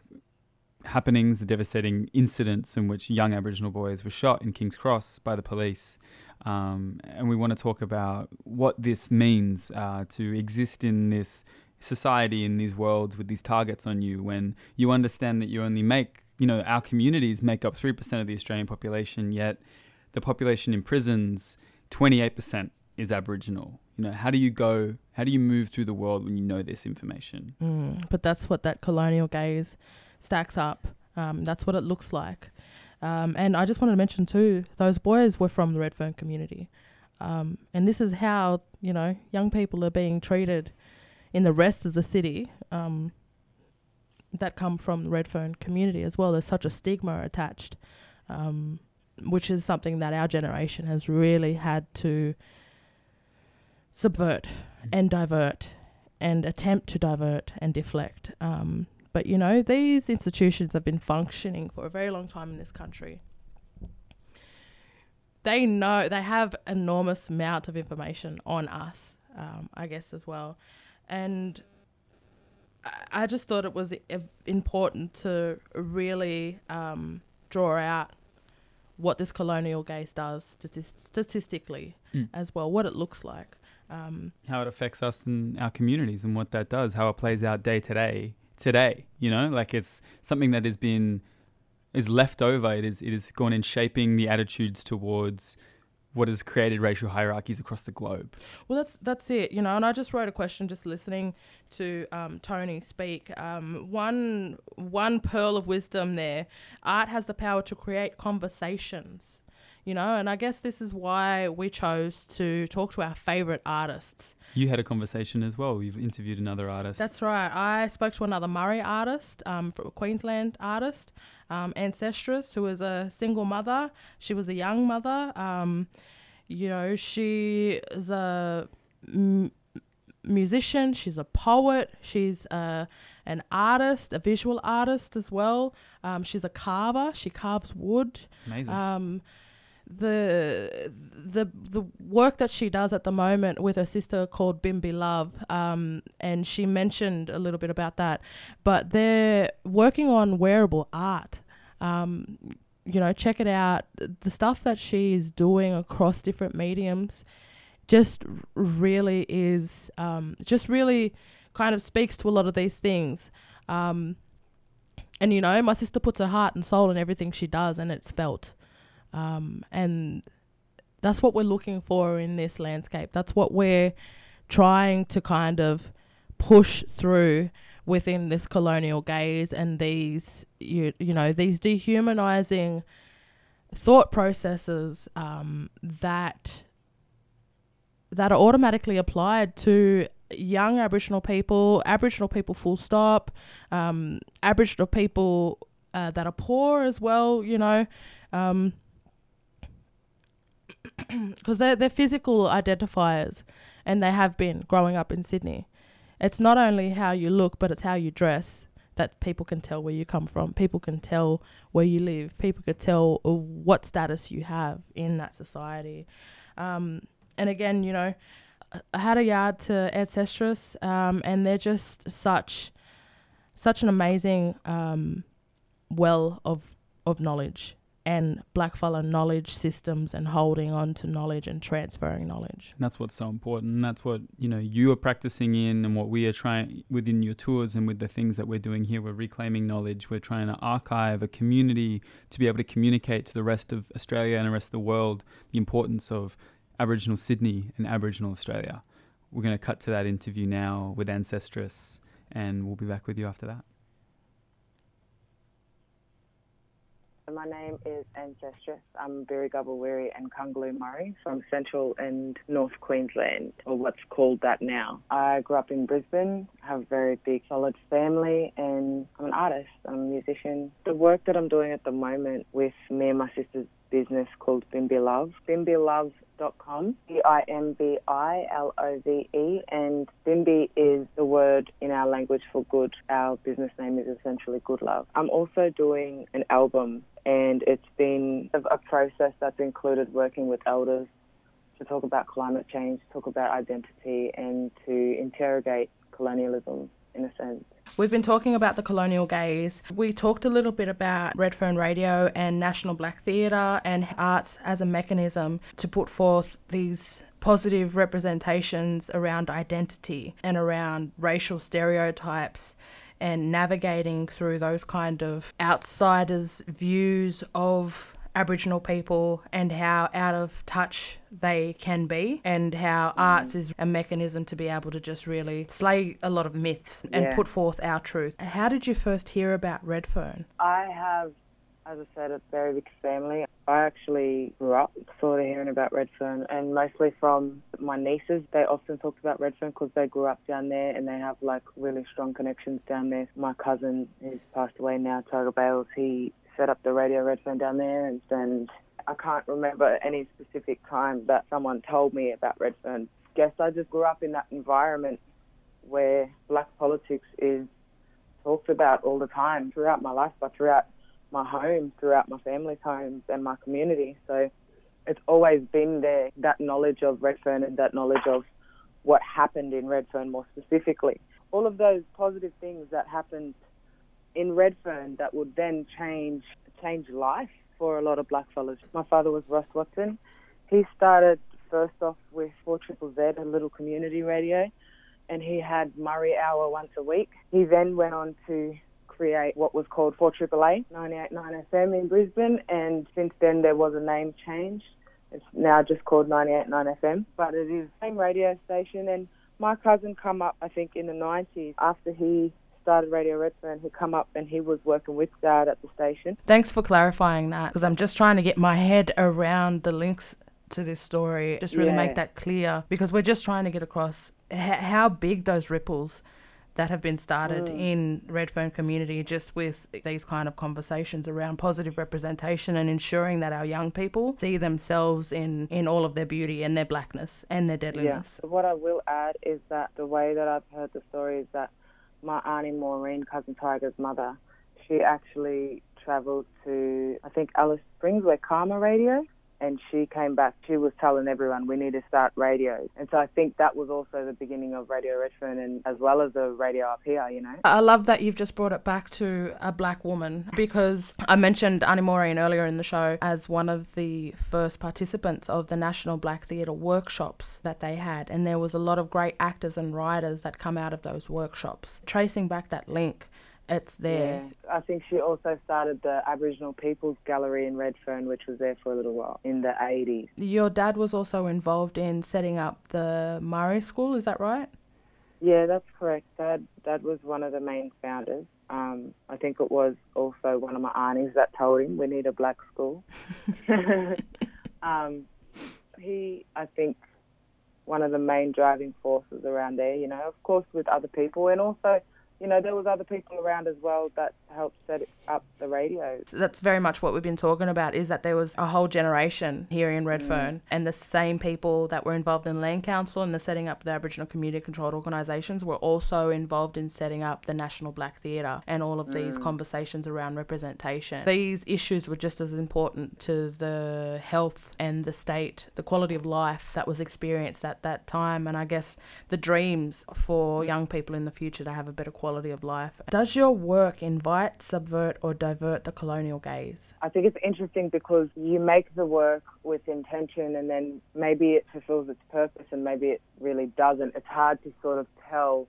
happenings, the devastating incidents in which young Aboriginal boys were shot in King's Cross by the police. Um, and we want to talk about what this means uh, to exist in this society, in these worlds with these targets on you, when you understand that you only make, you know, our communities make up 3% of the Australian population, yet the population in prisons, 28% is Aboriginal. You know, how do you go, how do you move through the world when you know this information? Mm, but that's what that colonial gaze stacks up. Um, that's what it looks like. Um, and I just wanted to mention too, those boys were from the Redfern community. Um, and this is how, you know, young people are being treated in the rest of the city um, that come from the Redfern community as well. There's such a stigma attached, um, which is something that our generation has really had to subvert and divert and attempt to divert and deflect. Um, but you know, these institutions have been functioning for a very long time in this country. They know they have enormous amount of information on us, um, I guess as well, and I, I just thought it was I- important to really um, draw out what this colonial gaze does stati- statistically Mm. as well, what it looks like. Um, how it affects us and our communities and what that does, how it plays out day to day today. You know, like it's something that has been is left over. It is it has gone in shaping the attitudes towards what has created racial hierarchies across the globe. Well, that's that's it, you know. And I just wrote a question just listening to um, Tony speak. Um, one one pearl of wisdom there: art has the power to create conversations, you know. And I guess this is why we chose to talk to our favorite artists. You had a conversation as well. You've interviewed another artist. That's right. I spoke to another Murri artist, um, from a Queensland artist, um, Ancestress, who was a single mother. She was a young mother. Um, you know, she is a m- musician. She's a poet. She's a, an artist, a visual artist as well. Um, she's a carver. She carves wood amazing. um, the the the work that she does at the moment with her sister called Bimbi Love, um, and she mentioned a little bit about that. But they're working on wearable art. Um, you know, check it out. The stuff that she's doing across different mediums just really is um, just really kind of speaks to a lot of these things. Um, and you know, my sister puts her heart and soul in everything she does, and it's felt. Um, and that's what we're looking for in this landscape. That's what we're trying to kind of push through within this colonial gaze and these you, you know these dehumanizing thought processes um, that that are automatically applied to young Aboriginal people, Aboriginal people full stop, um, Aboriginal people uh, that are poor as well, you know, um, because they're, they're physical identifiers and they have been growing up in Sydney. It's not only how you look, but it's how you dress that people can tell where you come from. People can tell where you live. People can tell uh, what status you have in that society. Um, and again, you know, I had a yard to Ancestress, um, and they're just such, such an amazing um, well of of knowledge and blackfella knowledge systems and holding on to knowledge and transferring knowledge. And that's what's so important. That's what, you know, you are practicing in and what we are trying within your tours and with the things that we're doing here. We're reclaiming knowledge. We're trying to archive a community to be able to communicate to the rest of Australia and the rest of the world the importance of Aboriginal Sydney and Aboriginal Australia. We're going to cut to that interview now with Ancestress and we'll be back with you after that. My name is Ancestress. I'm Berry Gubblewiri and Kungaloo Murri from Central and North Queensland, or what's called that now. I grew up in Brisbane, have a very big, solid family, and I'm an artist, I'm a musician. The work that I'm doing at the moment with me and my sister's business called Bimbi Love, bimbilove.com, B-I-M-B-I-L-O-V-E, and Bimbi is the word in our language for good. Our business name is essentially Good Love. I'm also doing an album, and it's been a a process that's included working with elders to talk about climate change, talk about identity, and to interrogate colonialism in a sense. We've been talking about the colonial gaze. We talked a little bit about Redfern Radio and National Black Theatre and arts as a mechanism to put forth these positive representations around identity and around racial stereotypes and navigating through those kind of outsiders' views of Aboriginal people and how out of touch they can be, and how arts is a mechanism to be able to just really slay a lot of myths and Yeah. put forth our truth. How did you first hear about Redfern? I have, as I said, a very big family. I actually grew up sort of hearing about Redfern, and mostly from my nieces. They often talked about Redfern because they grew up down there and they have like really strong connections down there. My cousin, who's passed away now, Tiga Bayles, he set up the Radio Redfern down there, and, and I can't remember any specific time that someone told me about Redfern. Guess I just grew up in that environment where black politics is talked about all the time throughout my life, but throughout my home, throughout my family's homes and my community. So it's always been there, that knowledge of Redfern and that knowledge of what happened in Redfern more specifically. All of those positive things that happened in Redfern that would then change change life for a lot of black fellas. My father was Russ Watson. He started first off with 4 Triple Z, a little community radio, and he had Murri Hour once a week. He then went on to create what was called 4 AAA, 98.9 FM in Brisbane, and since then there was a name change. It's now just called 98.9 FM, but it is the same radio station. And my cousin come up, I think, in the 90s after he started Radio Redfern. He'd come up and he was working with Dad at the station. Thanks for clarifying that because I'm just trying to get my head around the links to this story. Just really Yeah. make that clear because we're just trying to get across h- how big those ripples that have been started Mm. in Redfern community just with these kind of conversations around positive representation and ensuring that our young people see themselves in in all of their beauty and their blackness and their deadliness. What I will add is that the way that I've heard the story is that my auntie Maureen, cousin Tiger's mother, she actually travelled to I think Alice Springs where CAAMA Radio and she came back. She was telling everyone we need to start radios, and so I think that was also the beginning of Radio Redfern, and as well as the radio up here. You know. I love that you've just brought it back to a black woman because I mentioned Annie Maureen earlier in the show as one of the first participants of the National Black Theatre workshops that they had. And there was a lot of great actors and writers that come out of those workshops. Tracing back that link, it's there. Yeah, I think she also started the Aboriginal People's Gallery in Redfern, which was there for a little while in the 80s. Your dad was also involved in setting up the Murri School, is that right? Yeah, that's correct. Dad, Dad was one of the main founders. Um, I think it was also one of my aunties that told him we need a black school. um, he, I think, one of the main driving forces around there. You know, of course, with other people, and also, you know, there was other people around as well that helped set up the radio. that's very much what we've been talking about is that there was a whole generation here in Redfern mm. and the same people that were involved in land council and the setting up the Aboriginal community controlled organisations were also involved in setting up the National Black Theatre and all of these mm. conversations around representation. These issues were just as important to the health and the state, the quality of life that was experienced at that time and I guess the dreams for young people in the future to have a better quality of life. Does your work invite, subvert or divert the colonial gaze? I think it's interesting because you make the work with intention and then maybe it fulfills its purpose and maybe it really doesn't. It's hard to sort of tell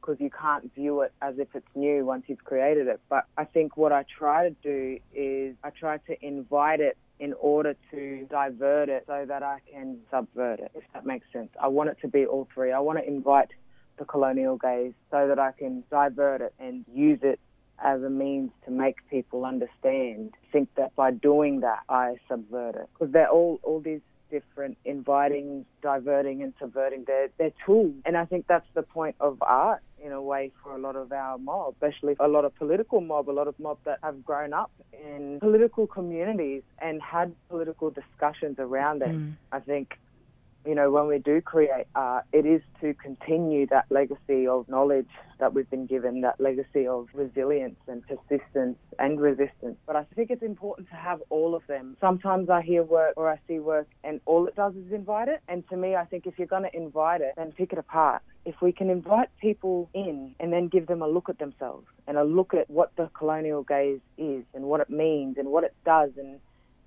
because you can't view it as if it's new once you've created it. But I think what I try to do is I try to invite it in order to divert it so that I can subvert it, if that makes sense. I want it to be all three. I want to invite the colonial gaze so that I can divert it and use it as a means to make people understand. Think that by doing that, I subvert it. Because they're all, all these different inviting, diverting, and subverting. They're, they're tools. And I think that's the point of art in a way for a lot of our mob, especially a lot of political mob, a lot of mob that have grown up in political communities and had political discussions around it. Mm. I think you know, when we do create art, it is to continue that legacy of knowledge that we've been given, that legacy of resilience and persistence and resistance. But I think it's important to have all of them. Sometimes I hear work or I see work and all it does is invite it. And to me, I think if you're going to invite it, then pick it apart. If we can invite people in and then give them a look at themselves and a look at what the colonial gaze is and what it means and what it does and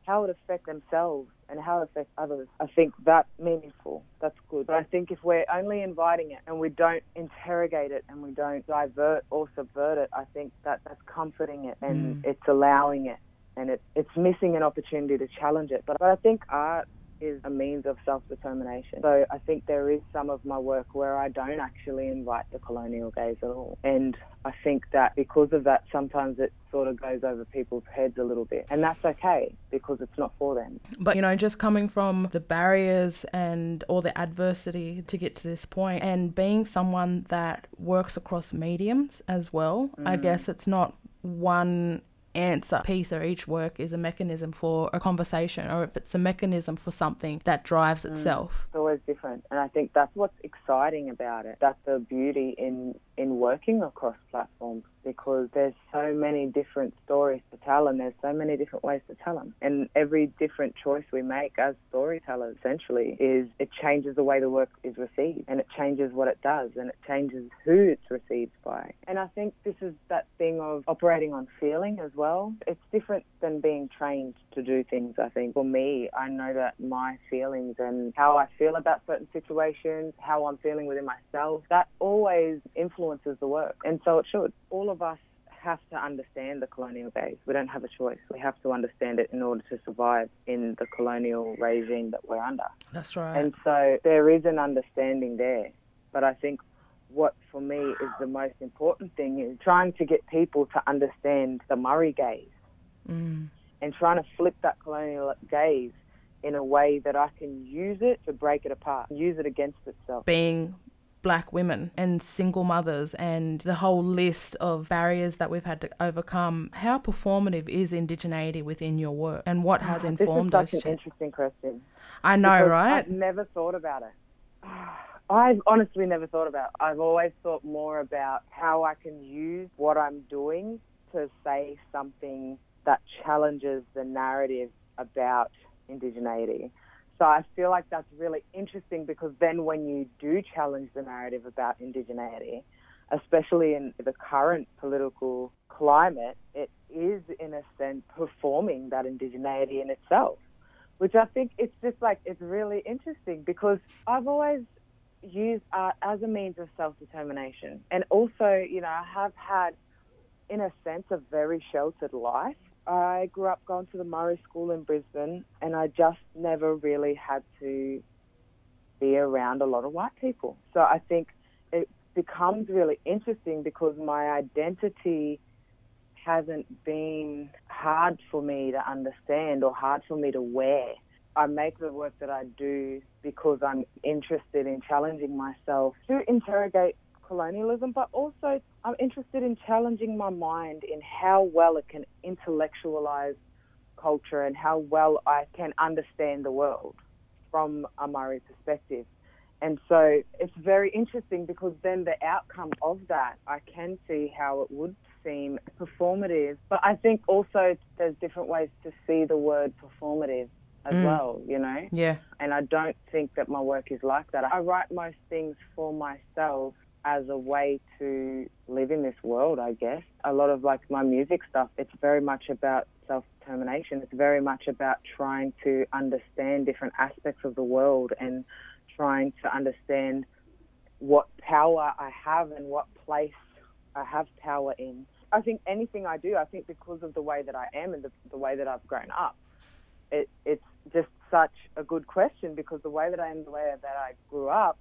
how it affects themselves and how it affects others. I think that's meaningful. That's good. But I think if we're only inviting it and we don't interrogate it and we don't divert or subvert it, I think that that's comforting it and mm. it's allowing it and it, it's missing an opportunity to challenge it. But, but I think art is a means of self determination. So I think there is some of my work where I don't actually invite the colonial gaze at all. And I think that because of that, sometimes it sort of goes over people's heads a little bit. And that's okay because it's not for them. But, you know, just coming from the barriers and all the adversity to get to this point and being someone that works across mediums as well, mm. I guess it's not one answer piece or each work is a mechanism for a conversation or if it's a mechanism for something that drives mm. itself. It's always different. And I think that's what's exciting about it. That's the beauty in in working across platforms because there's so many different stories to tell and there's so many different ways to tell them. And every different choice we make as storytellers essentially is it changes the way the work is received and it changes what it does and it changes who it's received by. And I think this is that thing of operating on feeling as well. It's different than being trained to do things, I think. For me, I know that my feelings and how I feel about certain situations, how I'm feeling within myself, that always influences the work. And so it should. All of us have to understand the colonial gaze. We don't have a choice. We have to understand it in order to survive in the colonial regime that we're under. That's right. And so there is an understanding there. But I think what for me is the most important thing is trying to get people to understand the Murri gaze mm. and trying to flip that colonial gaze in a way that I can use it to break it apart, use it against itself. Being black women and single mothers and the whole list of barriers that we've had to overcome. How performative is indigeneity within your work and what has informed this is such an interesting question. I know, right? I've never thought about it. I've honestly never thought about it. I've always thought more about how I can use what I'm doing to say something that challenges the narrative about indigeneity. So I feel like that's really interesting because then when you do challenge the narrative about indigeneity, especially in the current political climate, it is in a sense performing that indigeneity in itself, which I think it's just like it's really interesting because I've always used art as a means of self-determination, and also you know I have had, in a sense, a very sheltered life I grew up going to the Murri School in Brisbane, and I just never really had to be around a lot of white people. So I think it becomes really interesting because my identity hasn't been hard for me to understand or hard for me to wear. I make the work that I do because I'm interested in challenging myself to interrogate colonialism, but also I'm interested in challenging my mind in how well it can intellectualize culture and how well I can understand the world from a Murri perspective. And so it's very interesting because then the outcome of that, I can see how it would seem performative. But I think also there's different ways to see the word performative as mm. well, you know? Yeah. And I don't think that my work is like that. I write most things for myself as a way to live in this world, I guess. A lot of like my music stuff, it's very much about self determination. It's very much about trying to understand different aspects of the world and trying to understand what power I have and what place I have power in. I think anything I do, I think because of the way that I am and the, the way that I've grown up, it, it's just such a good question because the way that I am, the way that I grew up,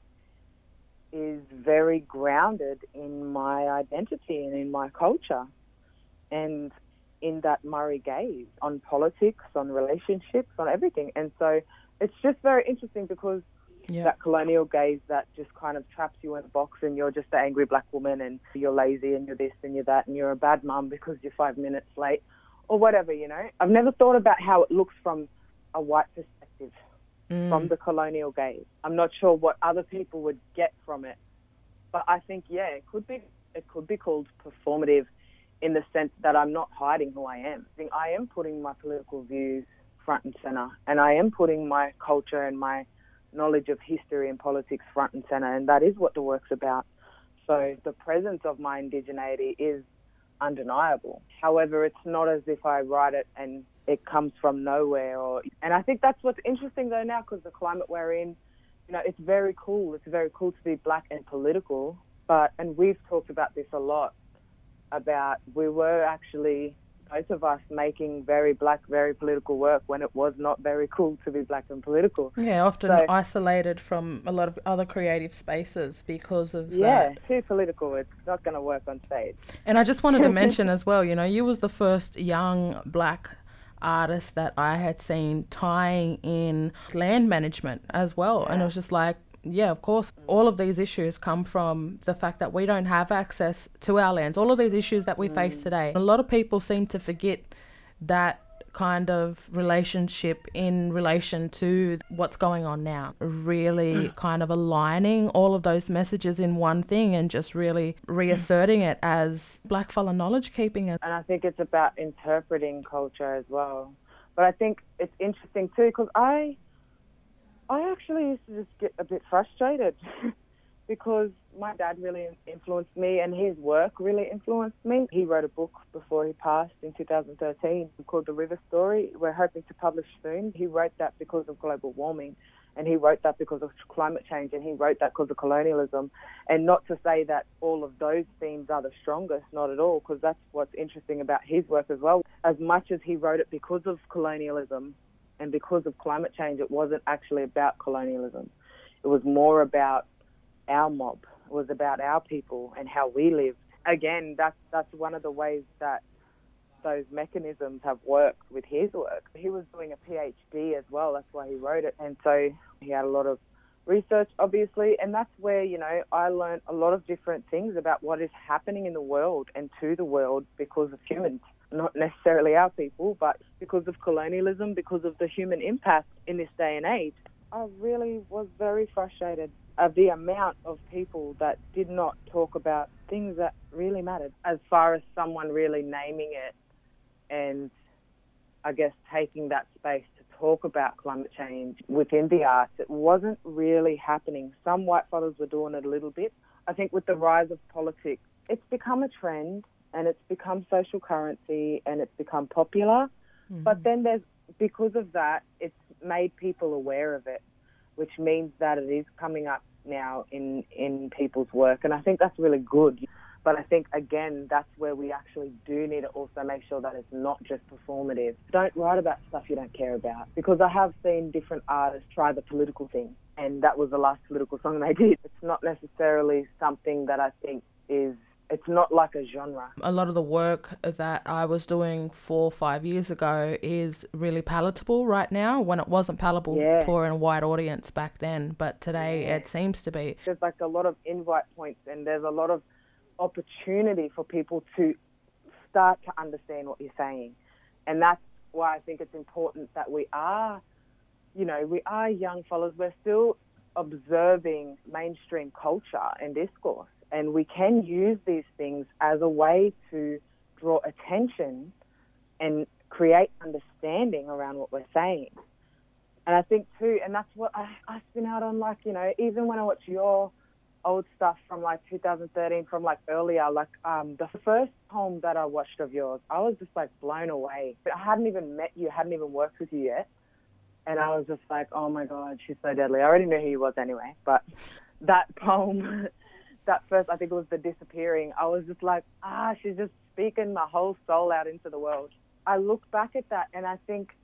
is very grounded in my identity and in my culture and in that Murri gaze on politics, on relationships, on everything. And so it's just very interesting because yeah. that colonial gaze that just kind of traps you in a box and you're just an angry black woman and you're lazy and you're this and you're that and you're a bad mum because you're five minutes late or whatever, you know. I've never thought about how it looks from a white perspective from mm. the colonial gaze. I'm not sure what other people would get from it, but I think yeah, it could be it could be called performative in the sense that I'm not hiding who I am. I think I am putting my political views front and center, and I am putting my culture and my knowledge of history and politics front and center, and that is what the work's about. So the presence of my indigeneity is undeniable. However, it's not as if I write it and it comes from nowhere. Or and I think that's what's interesting though now because the climate we're in, you know, it's very cool. It's very cool to be black and political. But and we've talked about this a lot about we were actually both of us making very black, very political work when it was not very cool to be black and political. Yeah, often So- isolated from a lot of other creative spaces because of Yeah, that. too political. It's not going to work on stage. And I just wanted to mention as well, you know, you was the first young black artist that I had seen tying in land management as well. And it was just like, yeah, of course, all of these issues come from the fact that we don't have access to our lands. All of these issues that we face mm. today. A lot of people seem to forget that kind of relationship in relation to what's going on now. Really mm. kind of aligning all of those messages in one thing and just really reasserting it as blackfella knowledge keeping. and I think it's about interpreting culture as well. But I think it's interesting too because I, I actually used to just get a bit frustrated because my dad really influenced me and his work really influenced me. He wrote a book before he passed in 2013 called The River Story. We're hoping to publish soon. He wrote that because of global warming. And he wrote that because of climate change, and he wrote that because of colonialism. And not to say that all of those themes are the strongest, not at all, because that's what's interesting about his work as well. As much as he wrote it because of colonialism and because of climate change, it wasn't actually about colonialism. It was more about our mob. Was about our people and how we live. Again, that's that's one of the ways that those mechanisms have worked with his work. He was doing a PhD as well, that's why he wrote it. And so he had a lot of research, obviously, and that's where, you know, I learned a lot of different things about what is happening in the world and to the world because of humans. Not necessarily our people, but because of colonialism, because of the human impact in this day and age. I really was very frustrated of the amount of people that did not talk about things that really mattered as far as someone really naming it and I guess taking that space to talk about climate change within the arts. It wasn't really happening. Some white fellas were doing it a little bit. I think with the rise of politics, it's become a trend and it's become social currency and it's become popular. Mm-hmm. But then there's, because of that, it's made people aware of it, which means that it is coming up now in, in people's work. And I think that's really good. But I think, again, that's where we actually do need to also make sure that it's not just performative. Don't write about stuff you don't care about. Because I have seen different artists try the political thing, and that was the last political song they did. It's not necessarily something that I think is, it's not like a genre. a lot of the work that I was doing four or five years ago is really palatable right now when it wasn't palatable Yeah. for a wide audience back then, but today it seems to be. There's like a lot of invite points, and there's a lot of opportunity for people to start to understand what you're saying. And that's why I think it's important that we are, you know, we are young fellas. We're still observing mainstream culture and discourse. And we can use these things as a way to draw attention and create understanding around what we're saying. And I think too, and that's what I, I spin out on, like, you know, even when I watch your old stuff from like 2013, from like earlier, like um, the first poem that I watched of yours, I was just like blown away. But I hadn't even met you, hadn't even worked with you yet. And I was just like, oh my God, she's so deadly. I already knew who you was anyway, but that poem, that first, I think it was The Disappearing, I was just like, ah, she's just speaking my whole soul out into the world. I look back at that and I think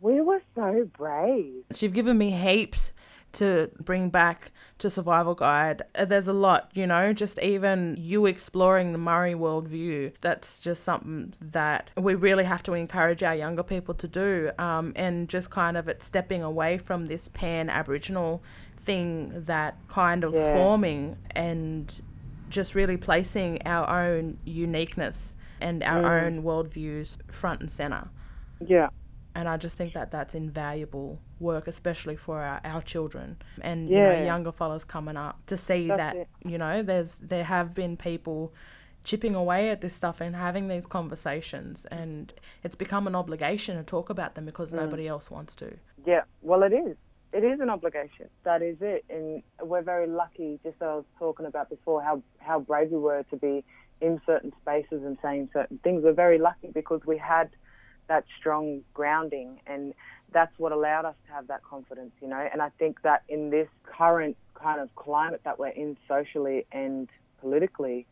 we were so brave. You've given me heaps to bring back to Survival Guide. Uh, There's a lot, you know, just even you exploring the Murri worldview. That's just something that we really have to encourage our younger people to do. Um, and just kind of it stepping away from this pan Aboriginal thing that kind of Yeah. forming and just really placing our own uniqueness and our own worldviews front and center Yeah. and I just think that that's invaluable work, especially for our, our children and you know younger fellas coming up to see That's that it. you know there's there have been people chipping away at this stuff and having these conversations and it's become an obligation to talk about them because Mm. nobody else wants to. Yeah, well, it is. It is an obligation. That is it. And we're very lucky, just as I was talking about before, how, how brave we were to be in certain spaces and saying certain things. We're very lucky because we had that strong grounding and that's what allowed us to have that confidence, you know. And I think that in this current kind of climate that we're in socially and politically,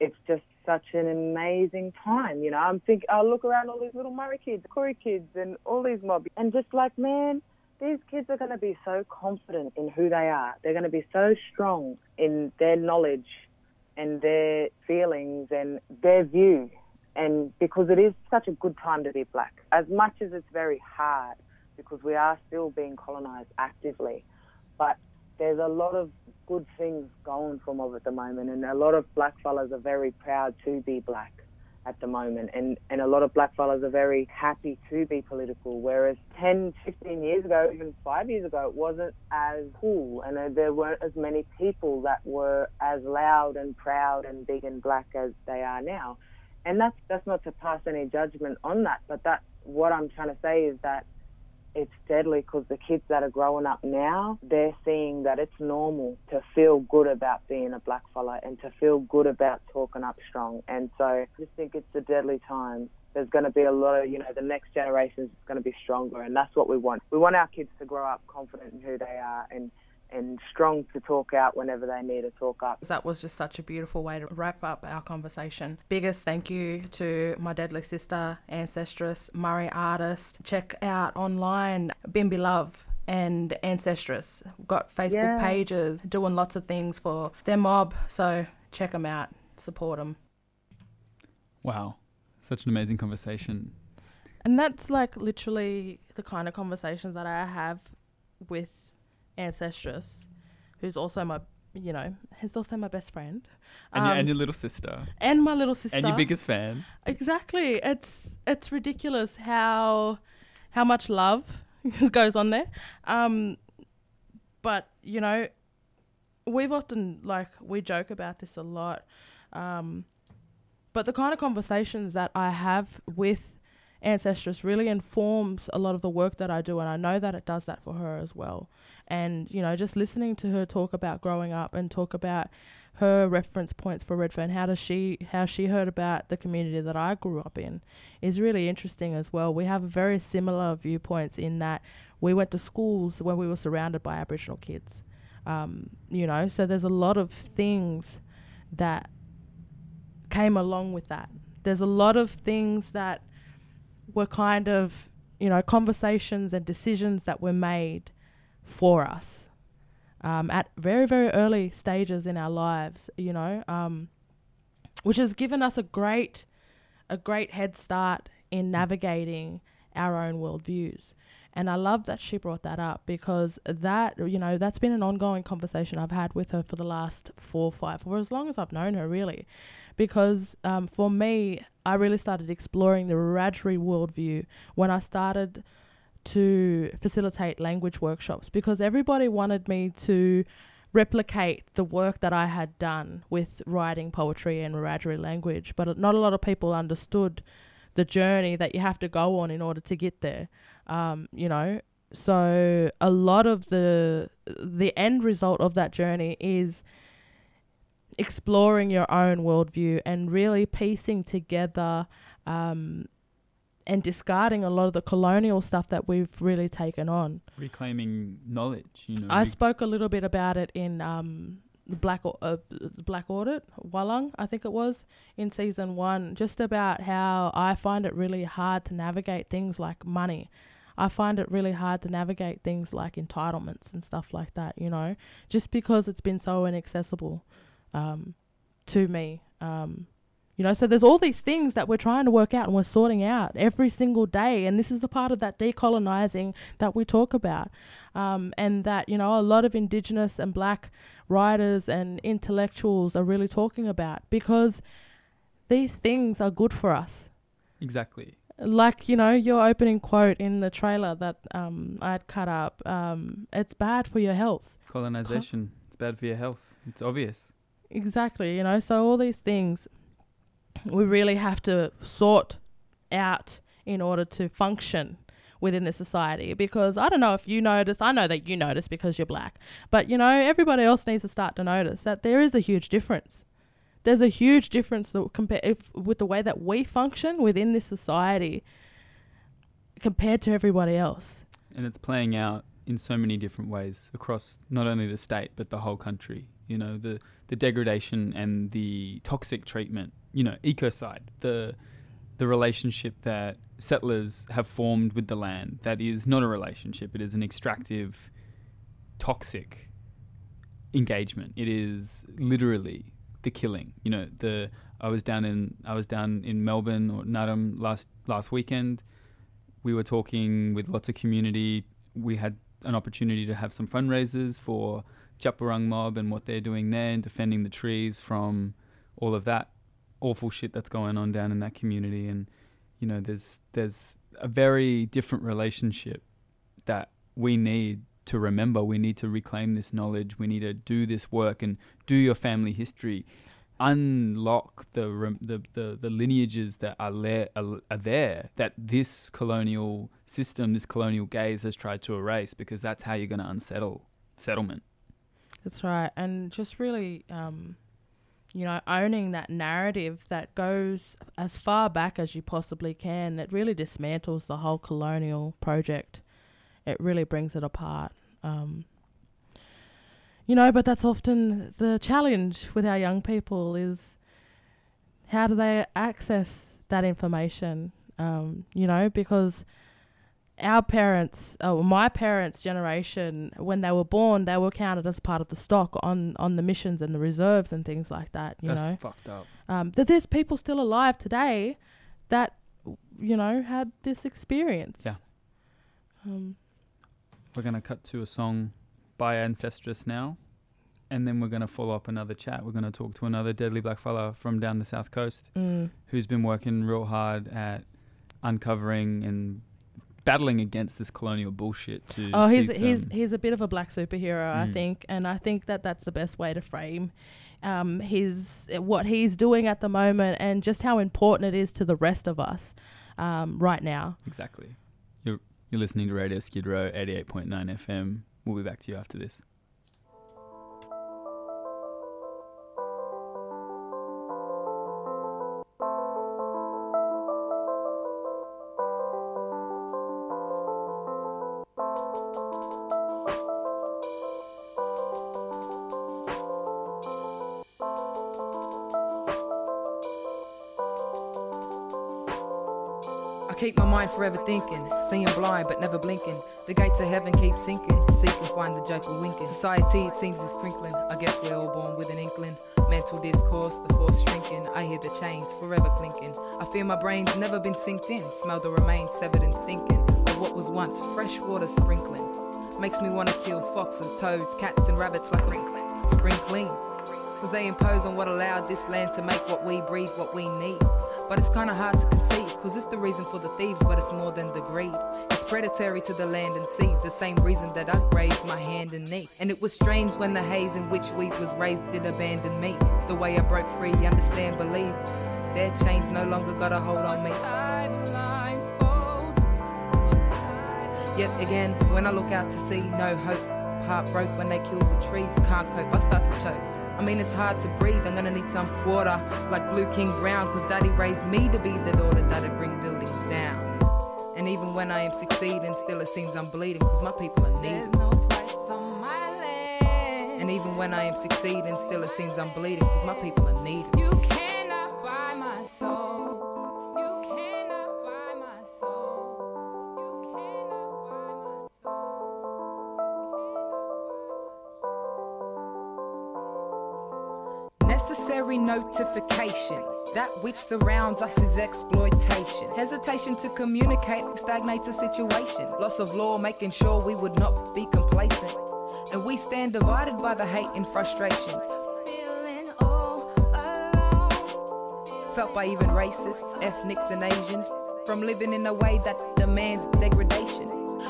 it's just such an amazing time. You know, I'm think I look around all these little Murri kids, Koori kids, and all these mobs, and just like, man, these kids are going to be so confident in who they are. They're going to be so strong in their knowledge and their feelings and their view. And because it is such a good time to be black, as much as it's very hard, because we are still being colonized actively, but there's a lot of good things going from mob at the moment, and a lot of black fellas are very proud to be black at the moment, and, and a lot of black fellas are very happy to be political. Whereas 10, 15 years ago, even five years ago, it wasn't as cool, and there weren't as many people that were as loud and proud and big and black as they are now. And that's that's not to pass any judgment on that, but that's what I'm trying to say is that it's deadly because the kids that are growing up now, they're seeing that it's normal to feel good about being a black fella and to feel good about talking up strong. And so I just think it's a deadly time. There's going to be a lot of, you know, the next generation is going to be stronger, and that's what we want. We want our kids to grow up confident in who they are and and strong to talk out whenever they need to talk up. That was just such a beautiful way to wrap up our conversation. Biggest thank you to my deadly sister, ancestress, Murri artist. Check out online Bimbi Love and Ancestress. Got Facebook Yeah. pages, doing lots of things for their mob. So check them out, support them. Wow. Such an amazing conversation. And that's like literally the kind of conversations that I have with Ancestress, who's also my, you know, who's also my best friend. And, your, and Um, your little sister. and my little sister. And your biggest fan. Exactly. It's it's ridiculous how how much love goes on there. Um but, you know, we've often like we joke about this a lot. Um but the kind of conversations that I have with Ancestress really informs a lot of the work that I do and I know that it does that for her as well. And, you know, just listening to her talk about growing up and talk about her reference points for Redfern, how does she how she heard about the community that I grew up in is really interesting as well. We have very similar viewpoints in that we went to schools where we were surrounded by Aboriginal kids. Um, you know, so there's a lot of things that came along with that. There's a lot of things that were kind of, you know, conversations and decisions that were made for us um, at very, very early stages in our lives, you know, um, which has given us a great, a great head start in navigating our own worldviews. And I love that she brought that up because that, you know, that's been an ongoing conversation I've had with her for the last four five, for as long as I've known her, really. Because um, for me, I really started exploring the Wiradjuri worldview when I started to facilitate language workshops because everybody wanted me to replicate the work that I had done with writing poetry and Wiradjuri language, but not a lot of people understood the journey that you have to go on in order to get there. Um, you know, so a lot of the the end result of that journey is exploring your own worldview and really piecing together um, and discarding a lot of the colonial stuff that we've really taken on. Reclaiming knowledge, you know. I re- spoke a little bit about it in um, the Black Au- uh, Black Audit, Wallang, I think it was, in season one, just about how I find it really hard to navigate things like money. I find it really hard to navigate things like entitlements and stuff like that, you know, just because it's been so inaccessible um, to me. Um, you know, so there's all these things that we're trying to work out and we're sorting out every single day. And this is a part of that decolonizing that we talk about. Um, and that, you know, a lot of Indigenous and black writers and intellectuals are really talking about because these things are good for us. exactly. like you know your opening quote in the trailer that um, I'd cut up. Um, it's bad for your health. Colonization. it's bad for your health. It's obvious. Exactly. You know, so all these things we really have to sort out in order to function within the society. Because I don't know if you notice I know that you notice because you're black but you know everybody else needs to start to notice that there is a huge difference. There's a huge difference compare if, with the way that we function within this society compared to everybody else. And it's playing out in so many different ways across not only the state but the whole country. You know the the degradation and the toxic treatment you know ecocide the the relationship that settlers have formed with the land that is not a relationship. It is an extractive toxic engagement. It is literally the killing. You know the I was down in I was down in Melbourne or Naarm last last weekend. We were talking with lots of community. We had an opportunity to have some fundraisers for Djab mob and what they're doing there and defending the trees from all of that awful shit that's going on down in that community and you know, there's there's a very different relationship that we need to remember. We need to reclaim this knowledge. We need to do this work and do your family history. Unlock the the the, the lineages that are, le- are there that this colonial system, this colonial gaze has tried to erase, because that's how you're going to unsettle settlement. That's right, and just really um, you know, owning that narrative that goes as far back as you possibly can. It really dismantles the whole colonial project. It really brings it apart. Um, you know, but that's often the challenge with our young people is how do they access that information? Um, you know, because our parents, or my parents' generation, when they were born, they were counted as part of the stock on, on the missions and the reserves and things like that. You That's know, fucked up. Um, that there's people still alive today that, you know, had this experience. Yeah. Um, we're gonna cut to a song by Ancestress now, and then we're gonna follow up another chat. We're gonna talk to another deadly black fella from down the south coast mm. who's been working real hard at uncovering and battling against this colonial bullshit to oh he's he's he's a bit of a black superhero mm. I think and I think that that's the best way to frame um, his what he's doing at the moment and just how important it is to the rest of us um, right now. Exactly. You're you're listening to Radio Skid Row 88.9 FM we'll be back to you after this mind forever thinking, seeing blind but never blinking. The gates of heaven keep sinking, seek and find the joker winking. Society, it seems, is crinkling. I guess we're all born with an inkling. Mental discourse, the force shrinking. I hear the chains forever clinking. I feel my brain's never been synced in. Smell the remains severed and stinking of what was once fresh water sprinkling. Makes me wanna kill foxes, toads, cats, and rabbits like a spring clean. Cause they impose on what allowed this land to make what we breathe, what we need. But it's kinda hard to conceive, cause it's the reason for the thieves, but it's more than the greed. It's predatory to the land and sea, the same reason that I grazed my hand and knee. And it was strange when the haze in which we was raised did abandon me. The way I broke free, understand, believe. Their chains no longer got a hold on me. Yet again, when I look out to sea, no hope. Heart broke when they killed the trees, can't cope, I start to choke. I mean, it's hard to breathe. I'm gonna need some water like Blue King Brown, cause daddy raised me to be the daughter that'd bring buildings down. And even when I am succeeding, still it seems I'm bleeding, cause my people are needed. No and even when I am succeeding, still it seems I'm bleeding, cause my people are needed. That which surrounds us is exploitation. Hesitation to communicate stagnates a situation. Loss of law, making sure we would not be complacent. And we stand divided by the hate and frustrations. Feeling all alone. Felt by even racists, ethnics, and Asians. from living in a way that demands degradation.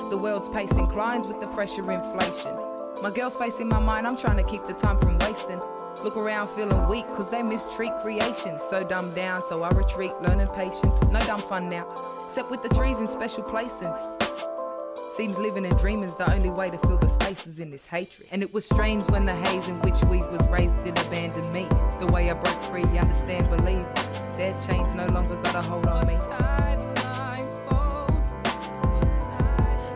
The world's pace inclines with the pressure inflation. My girl's face in my mind, I'm trying to keep the time from wasting. Look around feeling weak, cause they mistreat creation. So dumbed down, so I retreat, learning patience. No dumb fun now, except with the trees in special places. Seems living and dreaming's the only way to fill the spaces in this hatred. And it was strange when the haze in which we was raised did abandon me. The way I broke free, understand, believe. Their chains no longer got a hold on me.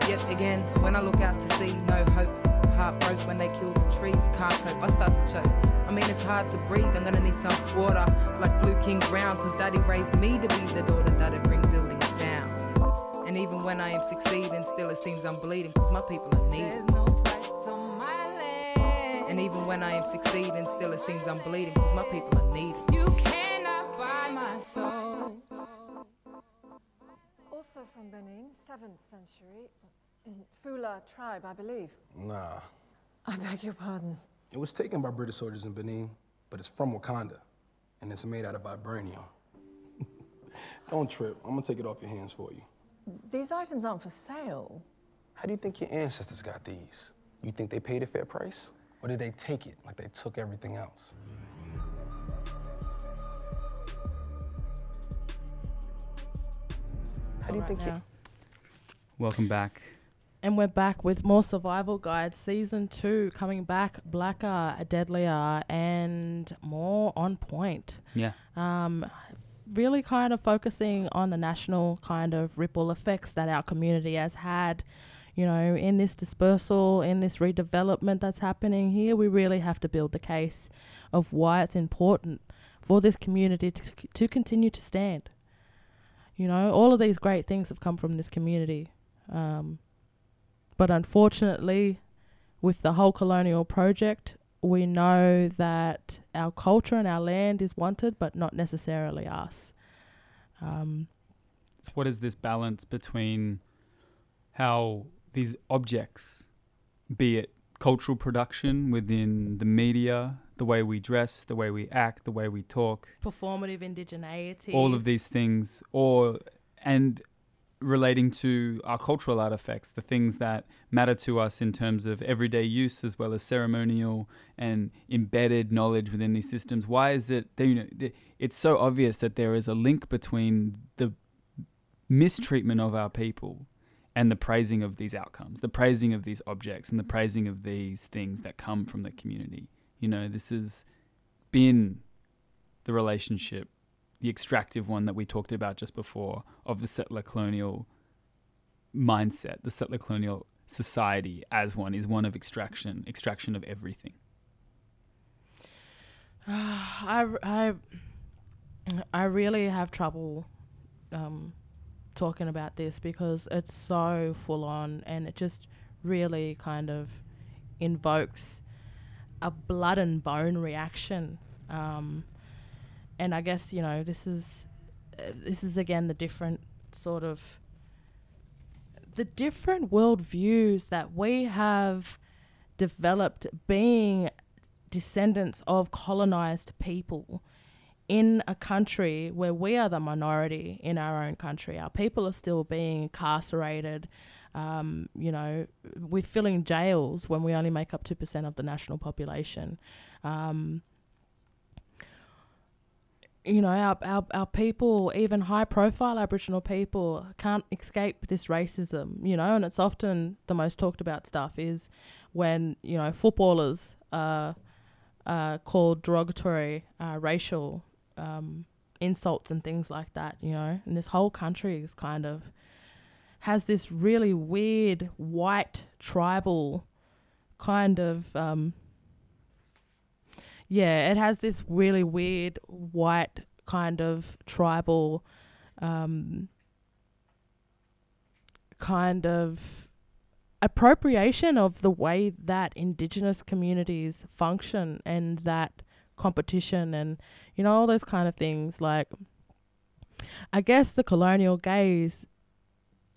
Yet again, when I look out to see no hope, heart broke when they killed the trees, can't cope, I start to choke. I mean, it's hard to breathe, I'm gonna need some water, like Blue King Brown, cause daddy raised me to be the daughter that'd bring buildings down. And even when I am succeeding, still it seems I'm bleeding, cause my people are needed. And even when I am succeeding, still it seems I'm bleeding, cause my people are needed. You cannot buy my soul. Also from Benin, 7th century. Fula tribe, I believe. Nah. I beg your pardon. It was taken by British soldiers in Benin, but it's from Wakanda, and it's made out of vibranium. Don't trip. I'm gonna take it off your hands for you. These items aren't for sale. How do you think your ancestors got these? You think they paid a fair price? Or did they take it like they took everything else? How do you think now. Welcome back. And we're back with more Survival Guide Season 2 coming back blacker, deadlier, and more on point. Yeah. Um, really kind of focusing on the national kind of ripple effects that our community has had. You know, in this dispersal, in this redevelopment that's happening here, we really have to build the case of why it's important for this community to, to continue to stand. You know, all of these great things have come from this community. Um, but unfortunately, with the whole colonial project, we know that our culture and our land is wanted, but not necessarily us. Um, So what is this balance between how these objects, be it cultural production within the media, the way we dress, the way we act, the way we talk, performative indigeneity. all of these things, or and relating to our cultural artifacts, the things that matter to us in terms of everyday use as well as ceremonial and embedded knowledge within these systems. Why is it that, you know it's so obvious that there is a link between the mistreatment of our people and the praising of these outcomes, the praising of these objects and the praising of these things that come from the community. You know, this has been the relationship the extractive one that we talked about just before of the settler colonial mindset, the settler colonial society as one is one of extraction, extraction of everything. I, I, I really have trouble um, talking about this because it's so full on and it just really kind of invokes a blood and bone reaction. Um, and I guess you know this is uh, this is again the different sort of the different worldviews that we have developed being descendants of colonized people in a country where we are the minority in our own country. Our people are still being incarcerated. Um, you know, we're filling jails when we only make up 2% of the national population. Um, you know, our, our, our people, even high profile Aboriginal people, can't escape this racism, you know, and it's often the most talked about stuff is when, you know, footballers are called derogatory uh, racial um, insults and things like that, you know, and this whole country is kind of has this really weird white tribal kind of um, yeah, it has this really weird white kind of tribal um, kind of appropriation of the way that indigenous communities function and that competition and you know all those kind of things. Like I guess the colonial gaze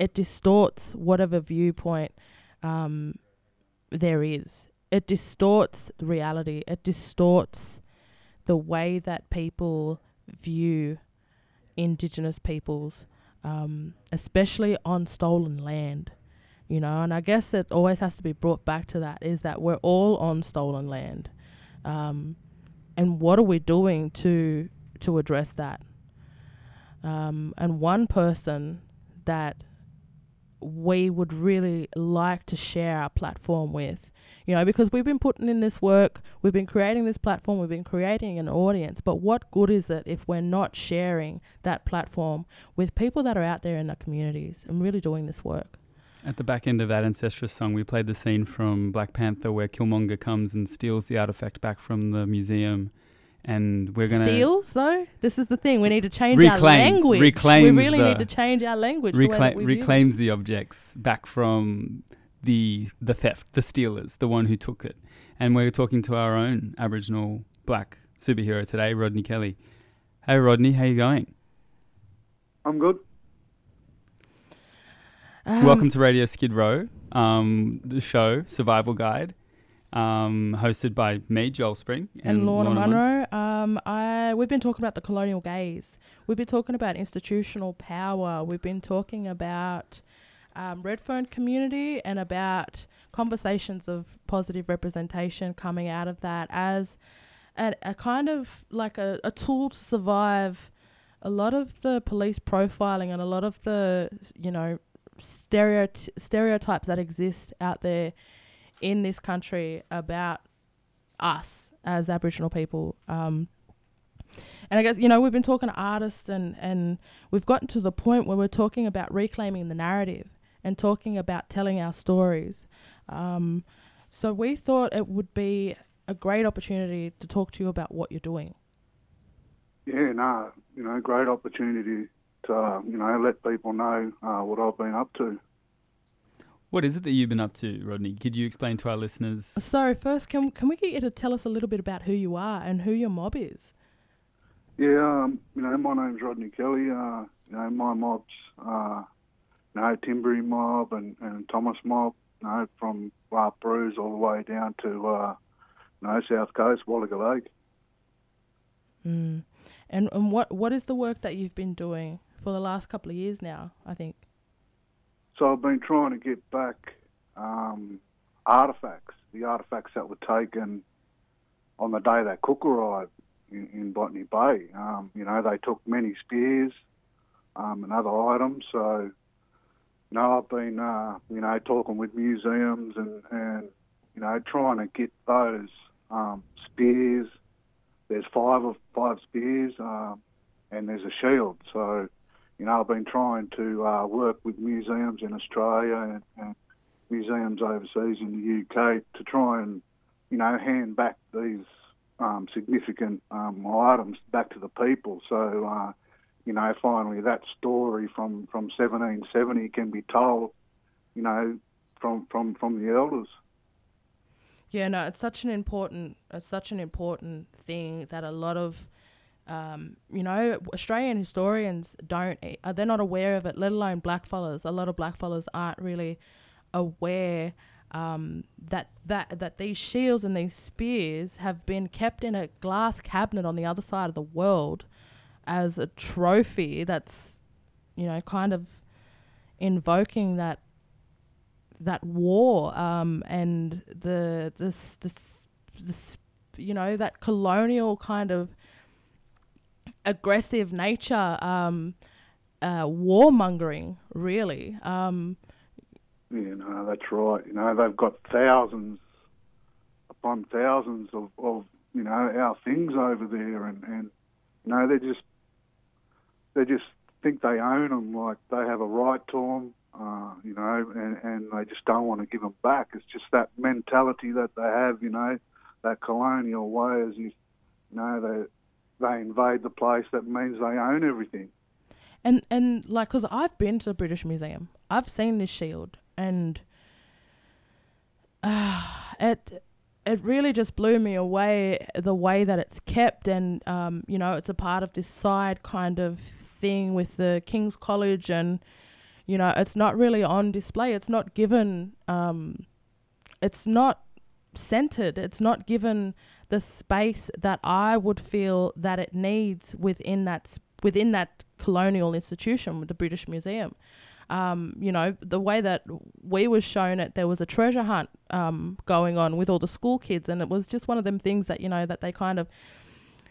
it distorts whatever viewpoint um, there is it distorts reality. It distorts the way that people view Indigenous peoples. um, especially on stolen land. You know, and I guess it always has to be brought back to that is that we're all on stolen land, um, and what are we doing to to address that? Um, and one person that we would really like to share our platform with you know because we've been putting in this work we've been creating this platform we've been creating an audience but what good is it if we're not sharing that platform with people that are out there in the communities and really doing this work At the back end of that Ancestress song, we played the scene from Black Panther where Killmonger comes and steals the artifact back from the museum. And we're going to. steals though this is the thing we need to change our language. Reclaims- we really need to change our language the way that Recla- reclaims the objects back from the the theft, the stealers, the one who took it. And we're talking to our own Aboriginal black superhero today, Rodney Kelly. Hey Rodney, how you going? I'm good. Um, Welcome to Radio Skid Row, um, the show Survival Guide, um, hosted by me, Joel Spring, and Lorna, Mon- Munro. Um, I we've been talking about the colonial gaze. We've been talking about institutional power. We've been talking about um, Redfern community and about conversations of positive representation coming out of that as a, a kind of like a, a tool to survive a lot of the police profiling and a lot of the you know stereoty- stereotypes that exist out there in this country about us as Aboriginal people. Um, and I guess you know we've been talking to artists and and we've gotten to the point where we're talking about reclaiming the narrative and talking about telling our stories. Um, so we thought it would be a great opportunity to talk to you about what you're doing. Yeah, no, you know, great opportunity to, uh, you know, let people know uh, what I've been up to. What is it that you've been up to, Rodney? Could you explain to our listeners? So first, can can we get you to tell us a little bit about who you are and who your mob is? Yeah, um, you know, my name's Rodney Kelly. Uh, you know, my mob's, uh, you know, Timbery mob and, and Thomas mob, you know, from La Perouse all the way down to, uh, you know, South Coast, Wallaga Lake. Mm. And and what what is the work that you've been doing for the last couple of years now? I think. So I've been trying to get back um, artifacts, the artifacts that were taken on the day that Cook arrived in, in Botany Bay. Um, you know, they took many spears um, and other items. So, know, I've been, uh, you know, talking with museums and, and you know, trying to get those um, spears. There's five of five spears, um, and there's a shield. So, you know, I've been trying to uh, work with museums in Australia and, and museums overseas in the UK to try and, you know, hand back these um, significant um, items back to the people. So, uh, you know, finally that story from, from 1770 can be told, you know, from, from, from the elders. Yeah, no, it's such an important, it's such an important thing that a lot of, um, you know, Australian historians don't, uh, they're not aware of it. Let alone blackfellas. A lot of blackfellas aren't really aware um, that that that these shields and these spears have been kept in a glass cabinet on the other side of the world as a trophy. That's, you know, kind of invoking that that war um, and the this this this you know that colonial kind of aggressive nature um, uh, warmongering really um, You know, that's right. You know, they've got thousands upon thousands of, of you know, our things over there, and, and you know, they're just they just think they own them, like they have a right to them, uh, you know, and, and they just don't want to give them back. It's just that mentality that they have, you know, that colonial way, as if, you know, they they invade the place. That means they own everything. and and like because I've been to the British Museum, I've seen this shield, and uh, it it really just blew me away the way that it's kept, and um, you know, it's a part of this side kind of thing with the King's College, and you know, it's not really on display. It's not given. Um, it's not centered. It's not given the space that I would feel that it needs within that within that colonial institution with the British Museum. Um, you know, the way that we was shown it, there was a treasure hunt um, going on with all the school kids, and it was just one of them things that you know that they kind of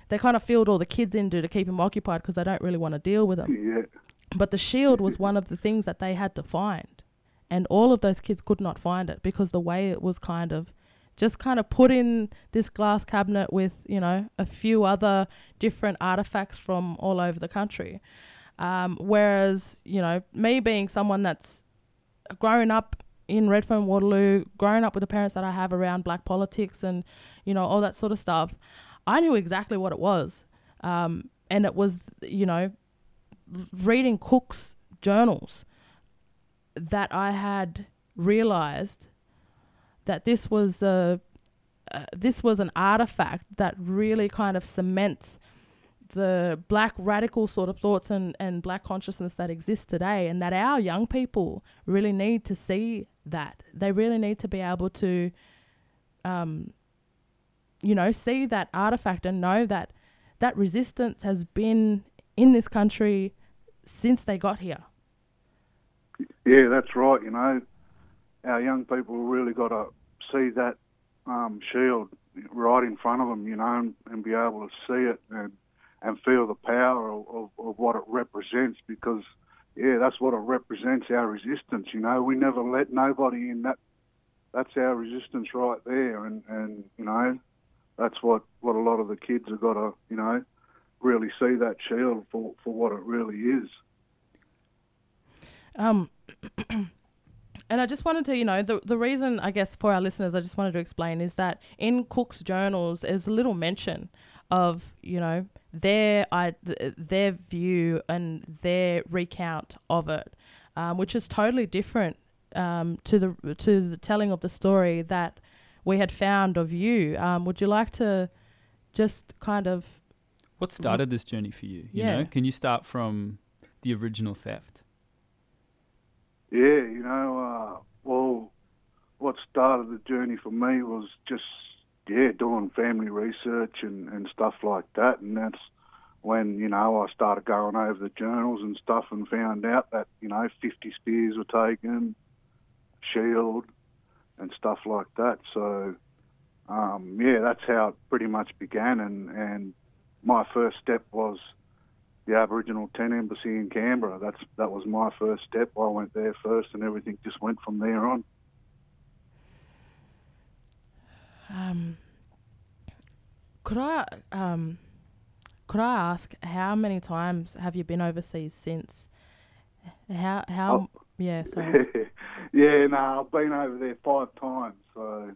they kind of filled all the kids into to keep them occupied because they don't really want to deal with them. Yeah. But the shield was one of the things that they had to find, and all of those kids could not find it because the way it was kind of just kind of put in this glass cabinet with you know a few other different artifacts from all over the country. Um, whereas you know me being someone that's grown up in Redfern Waterloo, grown up with the parents that I have around black politics and you know all that sort of stuff, I knew exactly what it was, um, and it was you know reading Cook's journals that I had realized that this was a uh, this was an artifact that really kind of cements the black radical sort of thoughts and, and black consciousness that exists today and that our young people really need to see that. They really need to be able to um, you know see that artifact and know that that resistance has been in this country since they got here Yeah, that's right. You know, our young people really got to see that um, shield right in front of them, you know, and, and be able to see it and and feel the power of, of, of what it represents because, yeah, that's what it represents, our resistance, you know. We never let nobody in. That That's our resistance right there. And, and you know, that's what, what a lot of the kids have got to, you know, really see that shield for, for what it really is. Um, and I just wanted to, you know, the the reason I guess for our listeners, I just wanted to explain is that in Cook's journals, there's little mention of, you know, their I their view and their recount of it, um, which is totally different um, to the to the telling of the story that we had found of you. Um, would you like to just kind of What started this journey for you? You Yeah. know, can you start from the original theft? Yeah, you know, uh, well, what started the journey for me was just, yeah, doing family research and, and stuff like that. And that's when, you know, I started going over the journals and stuff and found out that, you know, 50 spears were taken, shield, and stuff like that. So, um, yeah, that's how it pretty much began. And, and my first step was the Aboriginal Tent Embassy in Canberra. That's that was my first step. I went there first, and everything just went from there on. Um, could I um, could I ask how many times have you been overseas since? How how yeah sorry yeah, no, I've been over there five times. So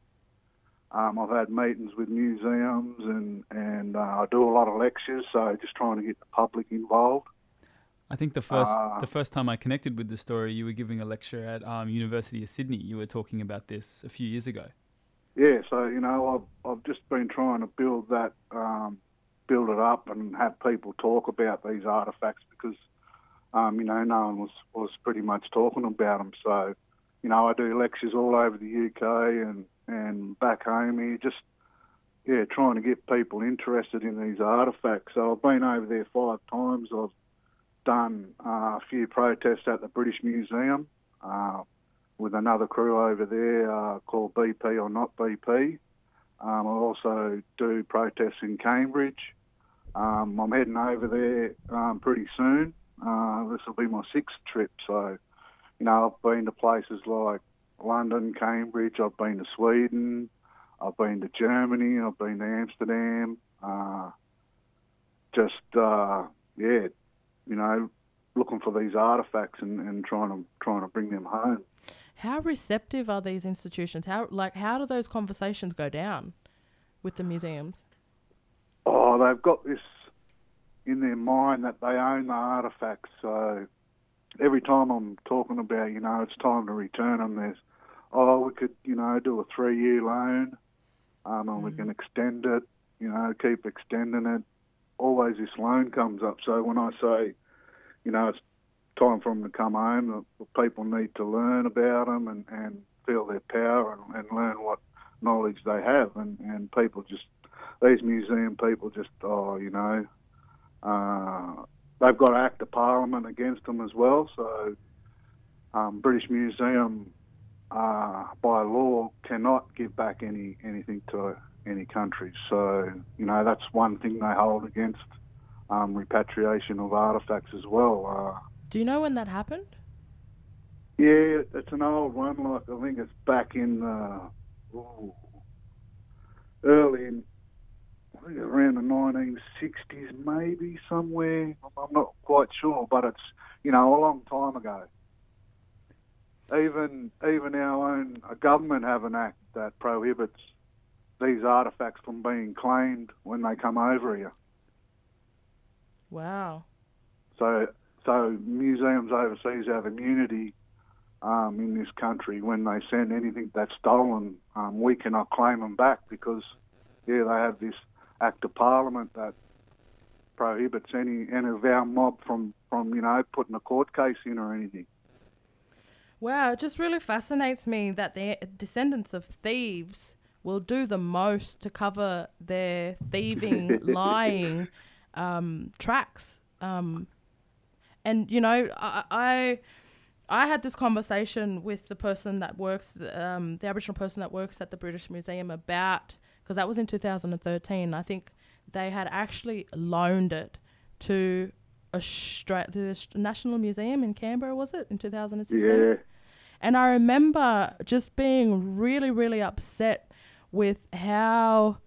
um, I've had meetings with museums, and and uh, I do a lot of lectures. So just trying to get the public involved. I think the first Ah. the first time I connected with the story, you were giving a lecture at um, University of Sydney. You were talking about this a few years ago. Yeah, so you know, I've I've just been trying to build that, um, build it up, and have people talk about these artifacts because, um, you know, no one was was pretty much talking about them. So, you know, I do lectures all over the UK and and back home here, just yeah, trying to get people interested in these artifacts. So I've been over there five times. I've done uh, a few protests at the British Museum. Uh, with another crew over there uh, called BP or Not BP. Um, I also do protests in Cambridge. Um, I'm heading over there um, pretty soon. Uh, this will be my sixth trip. So, you know, I've been to places like London, Cambridge. I've been to Sweden. I've been to Germany. I've been to Amsterdam. Uh, just, uh, yeah, you know, looking for these artifacts and, and trying to trying to bring them home. how receptive are these institutions? How like how do those conversations go down with the museums? Oh, they've got this in their mind that they own the artifacts. So every time I'm talking about, you know, it's time to return them, there's, oh, we could, you know, do a three year loan um, and we can extend it, you know, keep extending it. Always this loan comes up. So when I say, you know, it's time for them to come home, people need to learn about them and, and feel their power and, and learn what knowledge they have. And, and people just, these museum people just, oh, you know, uh, they've got Act of Parliament against them as well. So um, British Museum, uh, by law, cannot give back any anything to any country. So you know that's one thing they hold against um, repatriation of artifacts as well. Uh, Do you know when that happened? yeah, it's an old one. Like I think it's back in uh, ooh, early in around the 1960s, maybe somewhere. I'm not quite sure, but it's you know a long time ago. Even even our own uh, government have an act that prohibits these artifacts from being claimed when they come over here. Wow. So so museums overseas have immunity um, in this country when they send anything that's stolen. Um, we cannot claim them back because yeah they have this act of parliament that prohibits any any of our mob from from you know putting a court case in or anything. Wow, it just really fascinates me that the descendants of thieves will do the most to cover their thieving, lying um, tracks. Um, and you know, I, I I had this conversation with the person that works, um, the Aboriginal person that works at the British Museum about because that was in 2013. I think they had actually loaned it to Austra- the National Museum in Canberra, was it in 2016? Yeah. And I remember just being really, really upset with how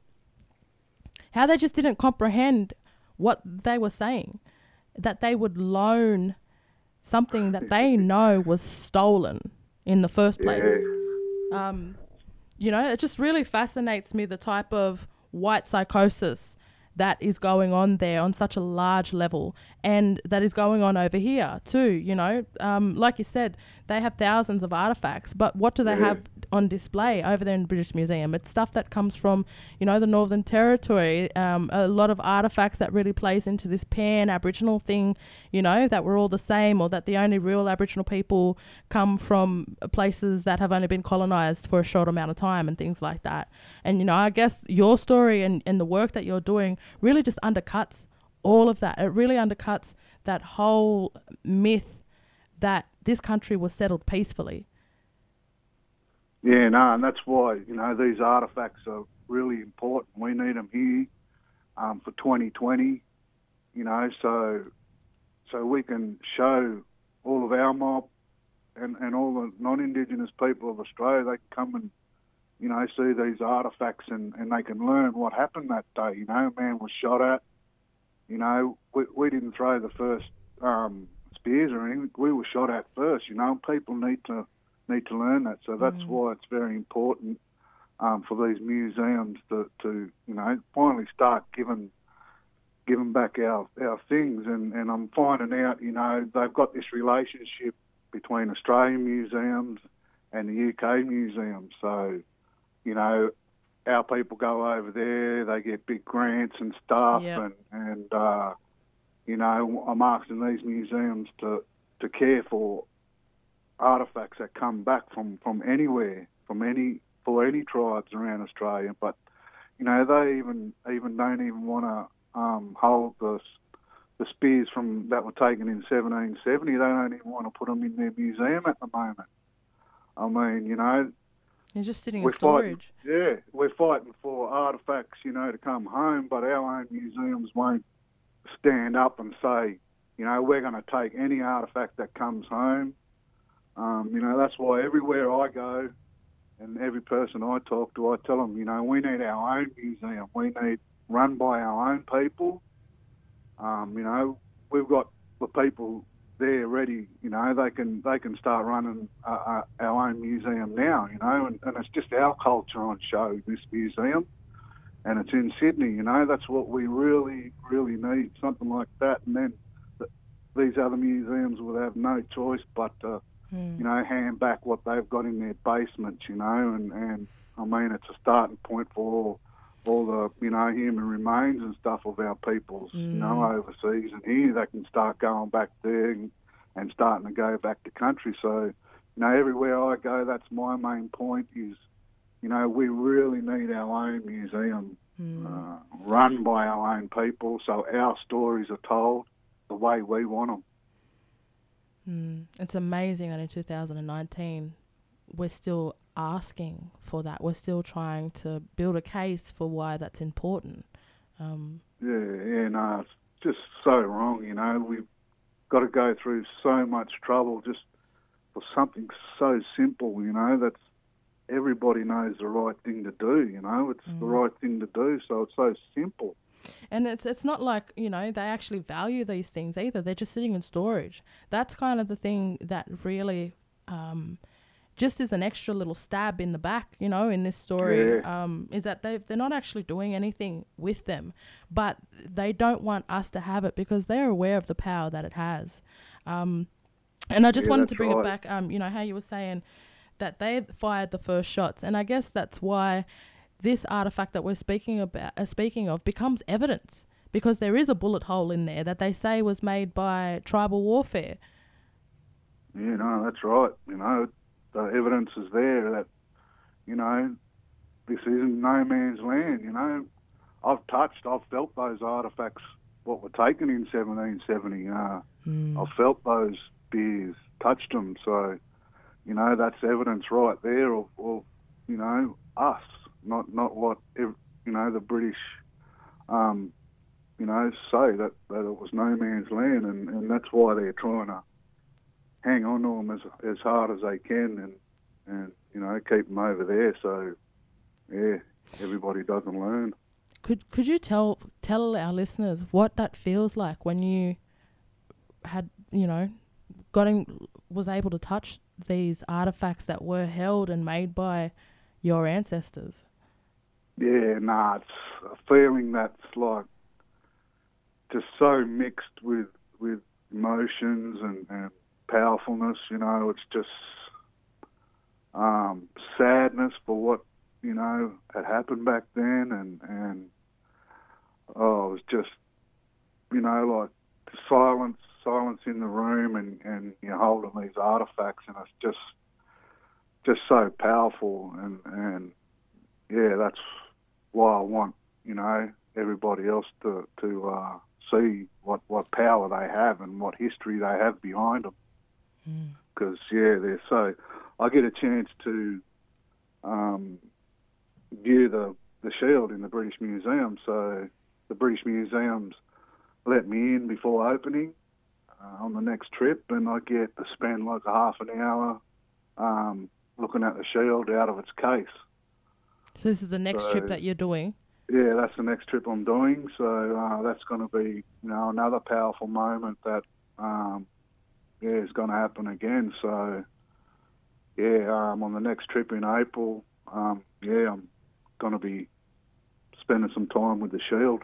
how they just didn't comprehend what they were saying. That they would loan something that they know was stolen in the first place. Yeah. Um, you know, it just really fascinates me the type of white psychosis that is going on there on such a large level and that is going on over here too you know? Um, like you said they have thousands of artifacts but what do they Yeah. have on display over there in the british museum? It's stuff that comes from you know the northern territory um, a lot of artifacts that really plays into this pan aboriginal thing you know that we're all the same or that the only real aboriginal people come from places that have only been colonized for a short amount of time and things like that. And you know i guess your story and, and the work that you're doing really just undercuts all of that it really undercuts that whole myth that this country was settled peacefully Yeah, no, and that's why you know these artifacts are really important. We need them here um, for 2020. You know, so so we can show all of our mob and, and all the non-Indigenous people of Australia. They can come and you know see these artifacts and, and they can learn what happened that day. You know, a man was shot at. You know, we, we didn't throw the first um, spears or anything. We were shot at first. You know, people need to need to learn that. So that's why it's very important um, for these museums to, to, you know, finally start giving giving back our, our things. And, and I'm finding out, you know, they've got this relationship between Australian museums and the UK museums. So, you know, our people go over there, they get big grants and stuff, Yep. and and uh, you know, I'm asking these museums to to care for artifacts that come back from, from anywhere, from any for any tribes around Australia. But you know, they even even don't even want to um, hold the the spears from that were taken in 1770. They don't even want to put them in their museum at the moment. I mean, you know, You're just sitting in we're fighting. storage. Yeah, we're fighting for artifacts, you know, to come home, but our own museums won't stand up and say, you know, we're going to take any artifact that comes home. Um, you know, that's why everywhere I go and every person I talk to, I tell them, you know, we need our own museum. We need run by our own people. Um, you know, we've got the people there ready. You know, they can they can start running uh, uh, our own museum now. You know, and, and it's just our culture on show. This museum, and it's in Sydney. You know, that's what we really really need. Something like that, and then th- these other museums will have no choice but to, you know, hand back what they've got in their basements. You know, and and I mean, it's a starting point for all all the you know human remains and stuff of our peoples, you know, overseas and here they can start going back there and, and starting to go back to country. So, you know, everywhere I go, that's my main point is, you know, we really need our own museum uh, run by our own people, so our stories are told. the way we want them. Mm. It's amazing that in 2019 we're still asking for that. We're still trying to build a case for why that's important. Um, Yeah, yeah, no, it's just so wrong. You know, we've got to go through so much trouble just for something so simple. You know, that's everybody knows the right thing to do. You know, it's the right thing to do. So it's so simple. And it's it's not like you know they actually value these things either. They're just sitting in storage. That's kind of the thing that really um, just as an extra little stab in the back. You know, in this story, Yeah. um, is that they they're not actually doing anything with them, but they don't want us to have it because they're aware of the power that it has. Um, and I just Yeah, wanted to bring it back. Um, you know how you were saying that they fired the first shots, and I guess that's why this artifact that we're speaking about, uh, speaking of, becomes evidence because there is a bullet hole in there that they say was made by tribal warfare. You know, that's right. You know, the evidence is there that, you know, this isn't no man's land. You know, I've touched, I've felt those artifacts what were taken in 1770. Uh, I've felt those beers, touched them. So, you know, that's evidence right there of, of you know, us, not not what ev- you know the British, um, you know, say that, that it was no man's land, and, and that's why they're trying to hang on to them as as hard as they can, and and you know keep them over there. So, yeah, everybody doesn't learn. Could could you tell tell our listeners what that feels like when you had you know got in, was able to touch these artifacts that were held and made by your ancestors? Yeah, nah, it's a feeling that's like just so mixed with with emotions and, and powerfulness. You know, it's just um, sadness for what you know had happened back then, and and oh, it was just you know like silence, silence in the room, and and you know holding these artifacts, and it's just just so powerful, and and yeah, that's why I want you know everybody else to to uh, see what what power they have and what history they have behind them. Because yeah, they're so. I get a chance to um, view the the shield in the British Museum. So the British Museum's let me in before opening uh, on the next trip, and I get to spend like a half an hour um, looking at the shield out of its case. So this is the next trip that you're doing. Yeah, that's the next trip I'm doing. So uh, that's going to be, you know, another powerful moment that, um, yeah, is going to happen again. So, yeah, um, on the next trip in April, um, yeah, I'm going to be spending some time with the Shield.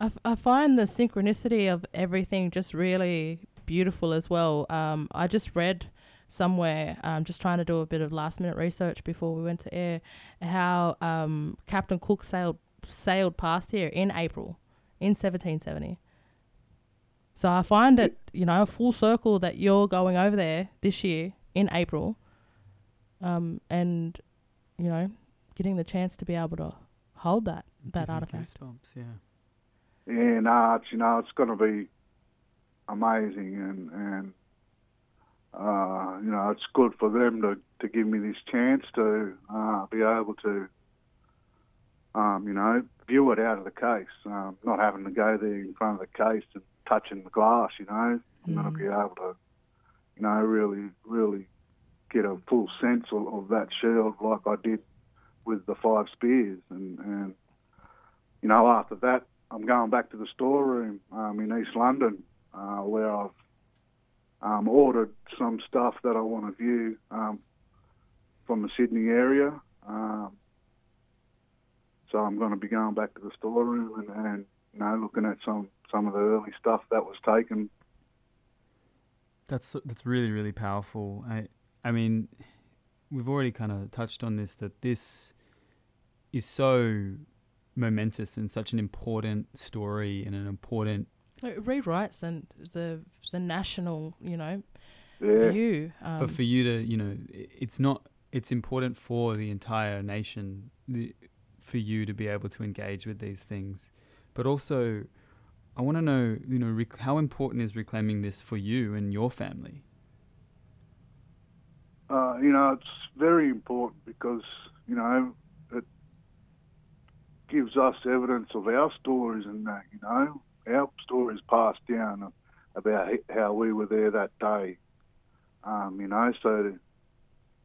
I, f- I find the synchronicity of everything just really beautiful as well. Um, I just read somewhere, um, just trying to do a bit of last minute research before we went to air, how um, Captain Cook sailed sailed past here in April in 1770. So I find it, you know, a full circle that you're going over there this year in April, um, and you know, getting the chance to be able to hold that that artifact. goosebumps, yeah. Yeah, no, it's, you know, it's going to be amazing, and and uh, you know, it's good for them to to give me this chance to uh, be able to, um, you know, view it out of the case, um, not having to go there in front of the case and touching the glass. You know, I'm going to be able to, you know, really, really get a full sense of, of that shield like I did with the five spears, and and you know, after that, I'm going back to the storeroom um, in East London uh, where I've um, ordered some stuff that I want to view um, from the Sydney area. Um, so I'm going to be going back to the storeroom and, and you know looking at some some of the early stuff that was taken. That's that's really really powerful. I I mean, we've already kind of touched on this that this is so momentous and such an important story and an important It rewrites and the the national, you know, Yeah. view. Um, but for you to you know it's not it's important for the entire nation the, for you to be able to engage with these things but also I want to know, you know, rec- how important is reclaiming this for you and your family? Uh, you know, it's very important because, you know, it gives us evidence of our stories and that, you know, our stories passed down about how we were there that day. Um, you know, so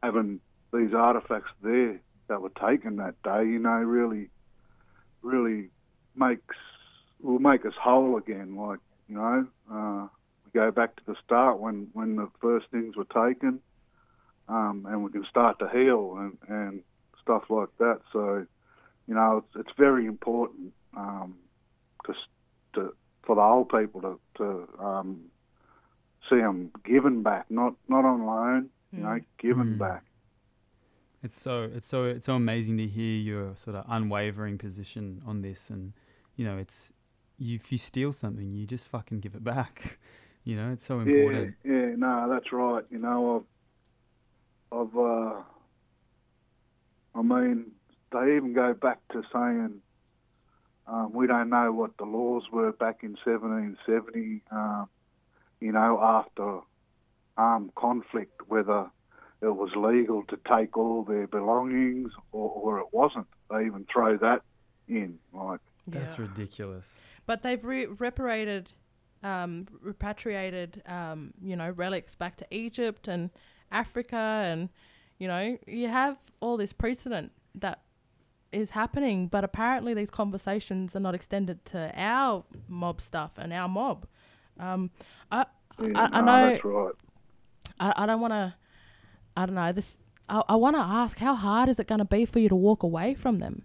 having these artifacts there that were taken that day, you know, really, really makes will make us whole again. Like you know, uh, we go back to the start when when the first things were taken, um, and we can start to heal and and stuff like that. So, you know, it's, it's very important um, to, to for the old people to to um, see them given back, not not on loan. You know, given Mm. back. It's so it's so it's so amazing to hear your sort of unwavering position on this, and you know, it's you, if you steal something, you just fucking give it back. You know, it's so important. Yeah, yeah, no, that's right. You know, I've, I've, uh, I mean, they even go back to saying um, we don't know what the laws were back in 1770. Um, you know, after armed conflict, whether it was legal to take all their belongings or, or it wasn't. They even throw that in, like. That's Yeah. ridiculous. But they've re- reparated, um, repatriated, um, you know, relics back to Egypt and Africa, and you know, you have all this precedent that is happening. But apparently, these conversations are not extended to our mob stuff and our mob. Um, I, Yeah, I, I know. that's right. I, I don't want to. I don't know this. I, I want to ask, how hard is it going to be for you to walk away from them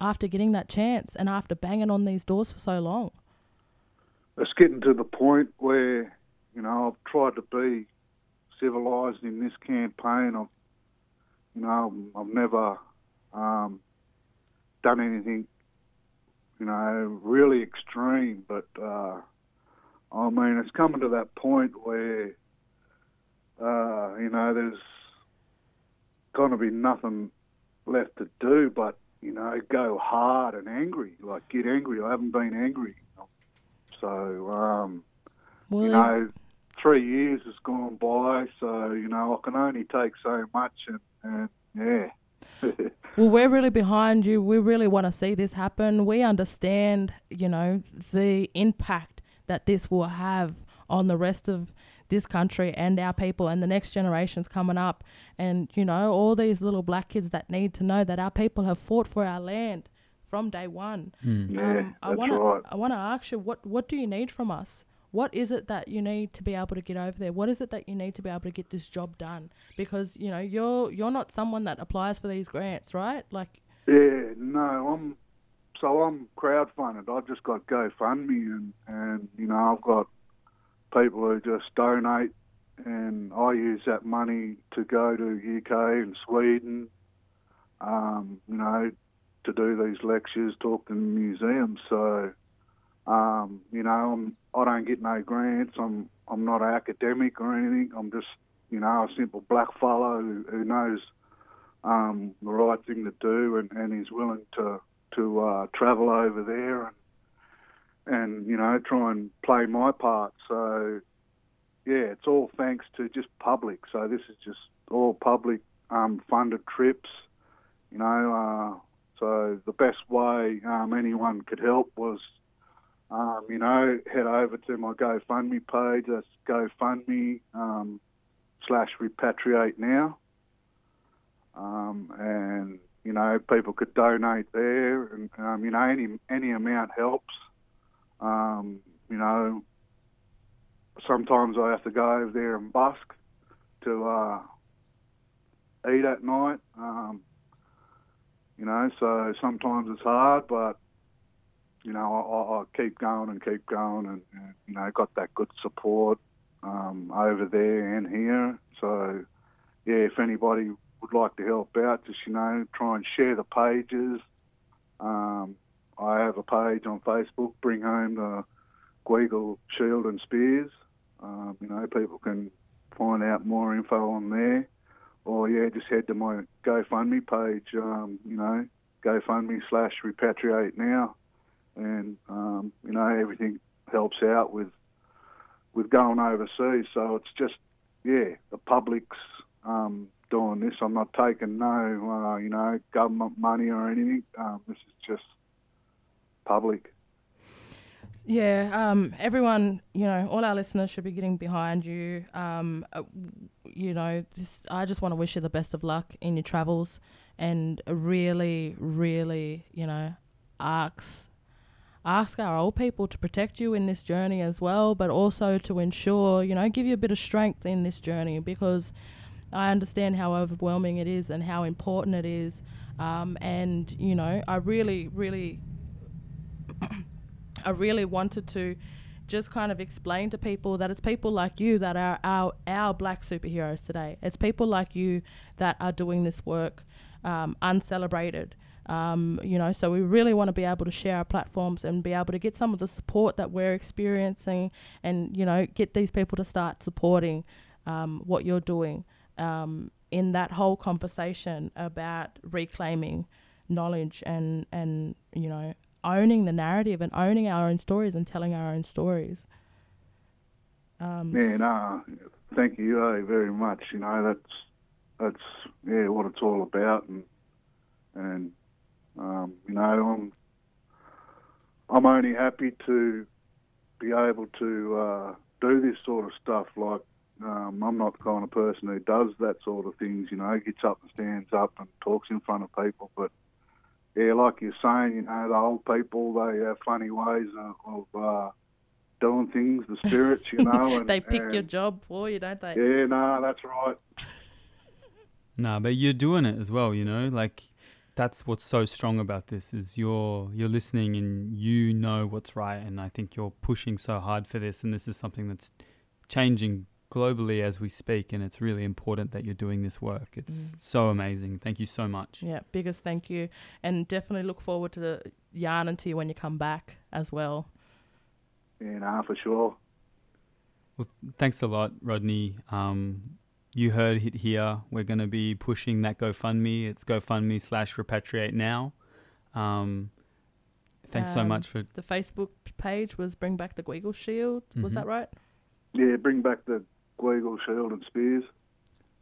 after getting that chance and after banging on these doors for so long? it's getting to the point where, you know, I've tried to be civilised in this campaign. I've, you know, I've never um, done anything, you know, really extreme. But uh, I mean, it's coming to that point where, uh, you know, there's going to be nothing left to do but, you know, go hard and angry. Like get angry. I haven't been angry. So, um, Well, you know, three years has gone by, so, you know, I can only take so much, and, and yeah. Well, we're really behind you. We really want to see this happen. We understand, you know, the impact that this will have on the rest of this country and our people and the next generations coming up. And, you know, all these little black kids that need to know that our people have fought for our land from day one. yeah, Um, I want to right. I want to ask you what what do you need from us? What is it that you need to be able to get over there? What is it that you need to be able to get this job done? Because you know you're you're not someone that applies for these grants, right? Like Yeah, no, I'm so I'm crowdfunded. I've just got GoFundMe, and and you know I've got people who just donate, and I use that money to go to UK and Sweden, um, you know, to do these lectures, talk in museums. So, um, you know, I'm I don't get no grants. I'm I'm not academic or anything. I'm just you know a simple black fellow who, who knows um, the right thing to do, and, and is willing to to uh, travel over there and and you know try and play my part. So yeah, it's all thanks to just public. So this is just all public um, funded trips. You know, uh, so the best way um, anyone could help was. Um, you know, head over to my GoFundMe page. That's GoFundMe um, slash repatriate now um, and you know people could donate there, and um, you know any any amount helps. Um, you know, sometimes I have to go over there and busk to uh, eat at night. Um, you know, so sometimes it's hard, but you know I, I, keep going and keep going, and, and you know got that good support um, over there and here. So yeah, if anybody would like to help out, just you know, try and share the pages. Um, I have a page on Facebook, Bring Home the Gweagal Shield and Spears. Um, you know, people can find out more info on there, or yeah, just head to my GoFundMe page. Um, you know, GoFundMe slash Repatriate now, and um, you know everything helps out with with going overseas. So it's just yeah, the public's um, doing this. I'm not taking no uh, you know government money or anything. Um, this is just public. Yeah, um, everyone, you know, all our listeners should be getting behind you. Um, uh, you know, just, I just want to wish you the best of luck in your travels and really, really, you know, ask ask our old people to protect you in this journey as well, but also to ensure, you know, give you a bit of strength in this journey because I understand how overwhelming it is and how important it is. Um, and, you know, I really, really I really wanted to just kind of explain to people that it's people like you that are our, our black superheroes today. It's people like you that are doing this work um, uncelebrated. Um, you know, so we really want to be able to share our platforms and be able to get some of the support that we're experiencing and, you know, get these people to start supporting um, what you're doing um, in that whole conversation about reclaiming knowledge and, and, you know, owning the narrative and owning our own stories and telling our own stories. Um, yeah, no, thank you eh, very much. You know, that's that's yeah what it's all about, and and um, you know, I'm I'm only happy to be able to uh, do this sort of stuff. Like, um, I'm not the kind of person who does that sort of things. You know, gets up and stands up and talks in front of people, but yeah, like you're saying, you know, the old people, they have funny ways of, of uh, doing things, the spirits, you know. And, they pick and, your job for you, don't they? Yeah, no, that's right. Nah, but you're doing it as well, you know. Like that's what's so strong about this is you're you're listening and you know what's right, and I think you're pushing so hard for this, and this is something that's changing globally as we speak, and it's really important that you're doing this work. It's Mm. so amazing. Thank you so much. Yeah, biggest thank you, and definitely look forward to the yarning to you when you come back as well. Yeah, no, for sure. Well, thanks a lot, Rodney. Um, you heard it here. We're going to be pushing that GoFundMe. It's GoFundMe slash repatriate now. Um, thanks so Um, much for. The Facebook page was Bring Back the Gweagal Shield. Was Mhm. that right? Yeah, bring back the Gweagal Shield and Spears.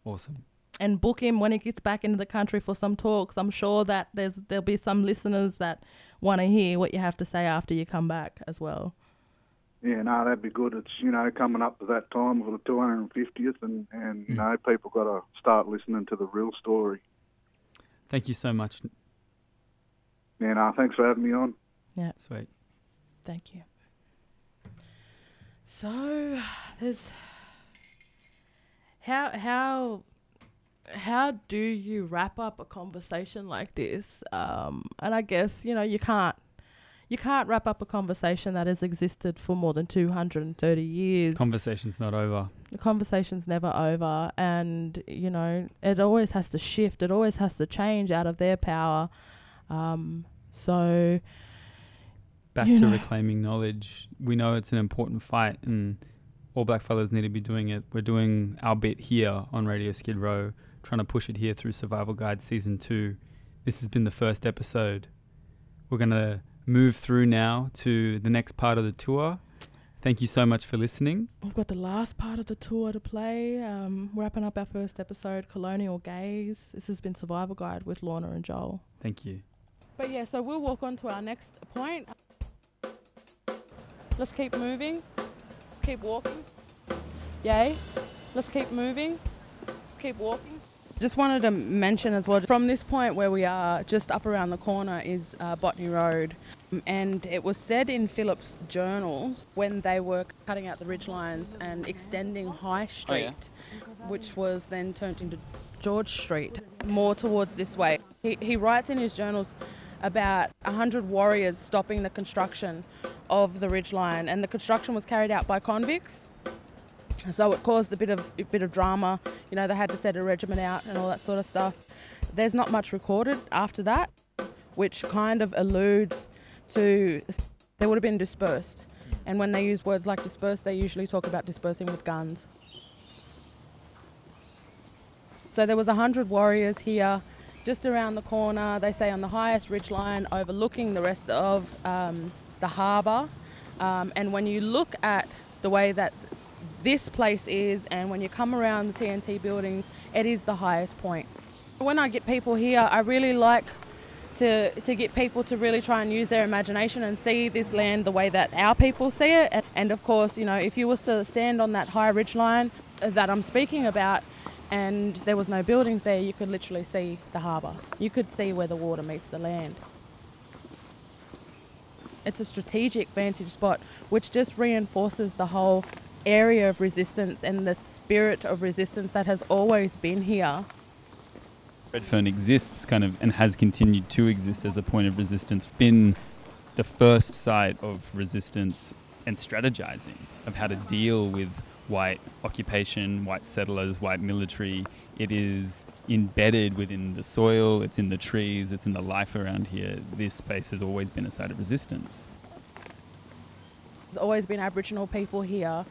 Awesome. And book him when he gets back into the country for some talks. I'm sure that there's there'll be some listeners that want to hear what you have to say after you come back as well. Yeah, no, that'd be good. It's you know coming up to that time for the 250th, and and you Mm. know people got to start listening to the real story. Thank you so much. Yeah, no, thanks for having me on. Yeah, Sweet. thank you. So there's how how how do you wrap up a conversation like this? Um, and I guess you know you can't you can't wrap up a conversation that has existed for more than two hundred and thirty years. Conversation's not over. the conversation's never over, and you know it always has to shift. It always has to change out of their power. Um, so Back to know. reclaiming knowledge. We know it's an important fight, and all black fellas need to be doing it. We're doing our bit here on Radio Skid Row, trying to push it here through Survival Guide Season 2. This has been the first episode. We're going to move through now to the next part of the tour. Thank you so much for listening. We've got the last part of the tour to play. Um, wrapping up our first episode, Colonial Gaze. This has been Survival Guide with Lorna and Joel. Thank you. But yeah, so we'll walk on to our next point. Let's keep moving. Let's keep walking. Yay. Let's keep moving. Let's keep walking. Just wanted to mention as well, from this point where we are, just up around the corner is uh, Botany Road. And it was said in Phillips' journals when they were cutting out the ridgelines and extending High Street, which was then turned into George Street, more towards this way. He, he writes in his journals about 100 warriors stopping the construction of the ridge line, and the construction was carried out by convicts. So it caused a bit of a bit of drama. You know, they had to set a regiment out and all that sort of stuff. There's not much recorded after that, which kind of alludes to they would have been dispersed. And when they use words like disperse, they usually talk about dispersing with guns. So there was a hundred warriors here, just around the corner. They say on the highest ridge line, overlooking the rest of um, the harbour. Um, and when you look at the way that this place is, and when you come around the TNT buildings, it is the highest point. When I get people here, I really like to, to get people to really try and use their imagination and see this land the way that our people see it. And, and of course, you know, if you was to stand on that high ridge line that I'm speaking about, and there was no buildings there, you could literally see the harbour. You could see where the water meets the land. It's a strategic vantage spot which just reinforces the whole area of resistance and the spirit of resistance that has always been here. Redfern exists kind of and has continued to exist as a point of resistance, been the first site of resistance and strategizing of how to deal with white occupation, white settlers, white military. It is embedded within the soil, it's in the trees, it's in the life around here. This space has always been a site of resistance. There's always been Aboriginal people here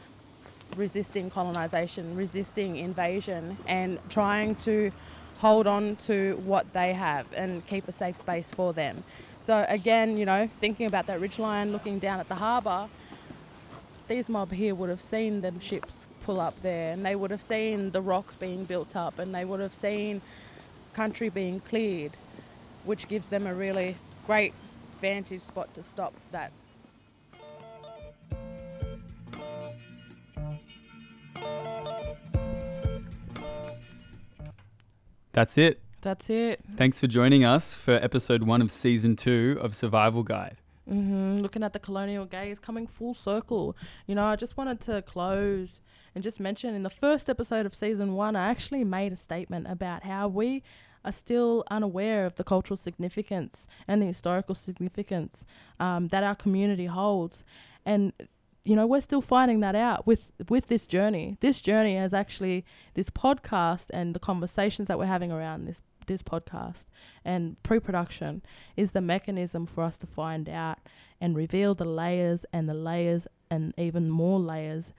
resisting colonisation, resisting invasion, and trying to hold on to what they have and keep a safe space for them. So, again, you know, thinking about that ridgeline, looking down at the harbour, these mob here would have seen them ships pull up there and they would have seen the rocks being built up and they would have seen country being cleared, which gives them a really great vantage spot to stop that. That's it. That's it. Thanks for joining us for episode one of season two of Survival Guide. Hmm Looking at the colonial gaze coming full circle. You know, I just wanted to close and just mention in the first episode of season one, I actually made a statement about how we are still unaware of the cultural significance and the historical significance um, that our community holds. And you know we're still finding that out with with this journey this journey is actually this podcast and the conversations that we're having around this this podcast and pre-production is the mechanism for us to find out and reveal the layers and the layers and even more layers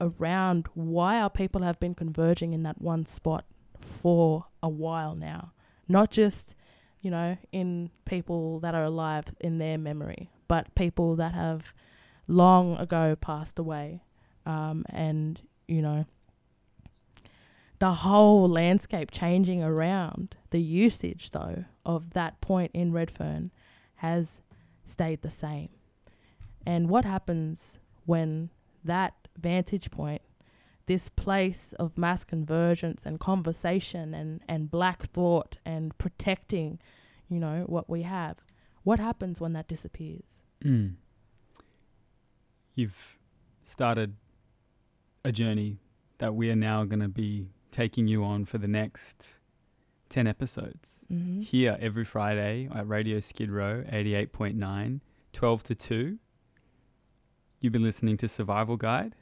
around why our people have been converging in that one spot for a while now not just you know in people that are alive in their memory but people that have long ago passed away. Um, and, you know, the whole landscape changing around the usage, though, of that point in Redfern has stayed the same. And what happens when that vantage point, this place of mass convergence and conversation and, and black thought and protecting, you know, what we have, what happens when that disappears? Mm. You've started a journey that we are now going to be taking you on for the next 10 episodes. Mm-hmm. Here every Friday at Radio Skid Row 88.9, 12 to 2. You've been listening to Survival Guide.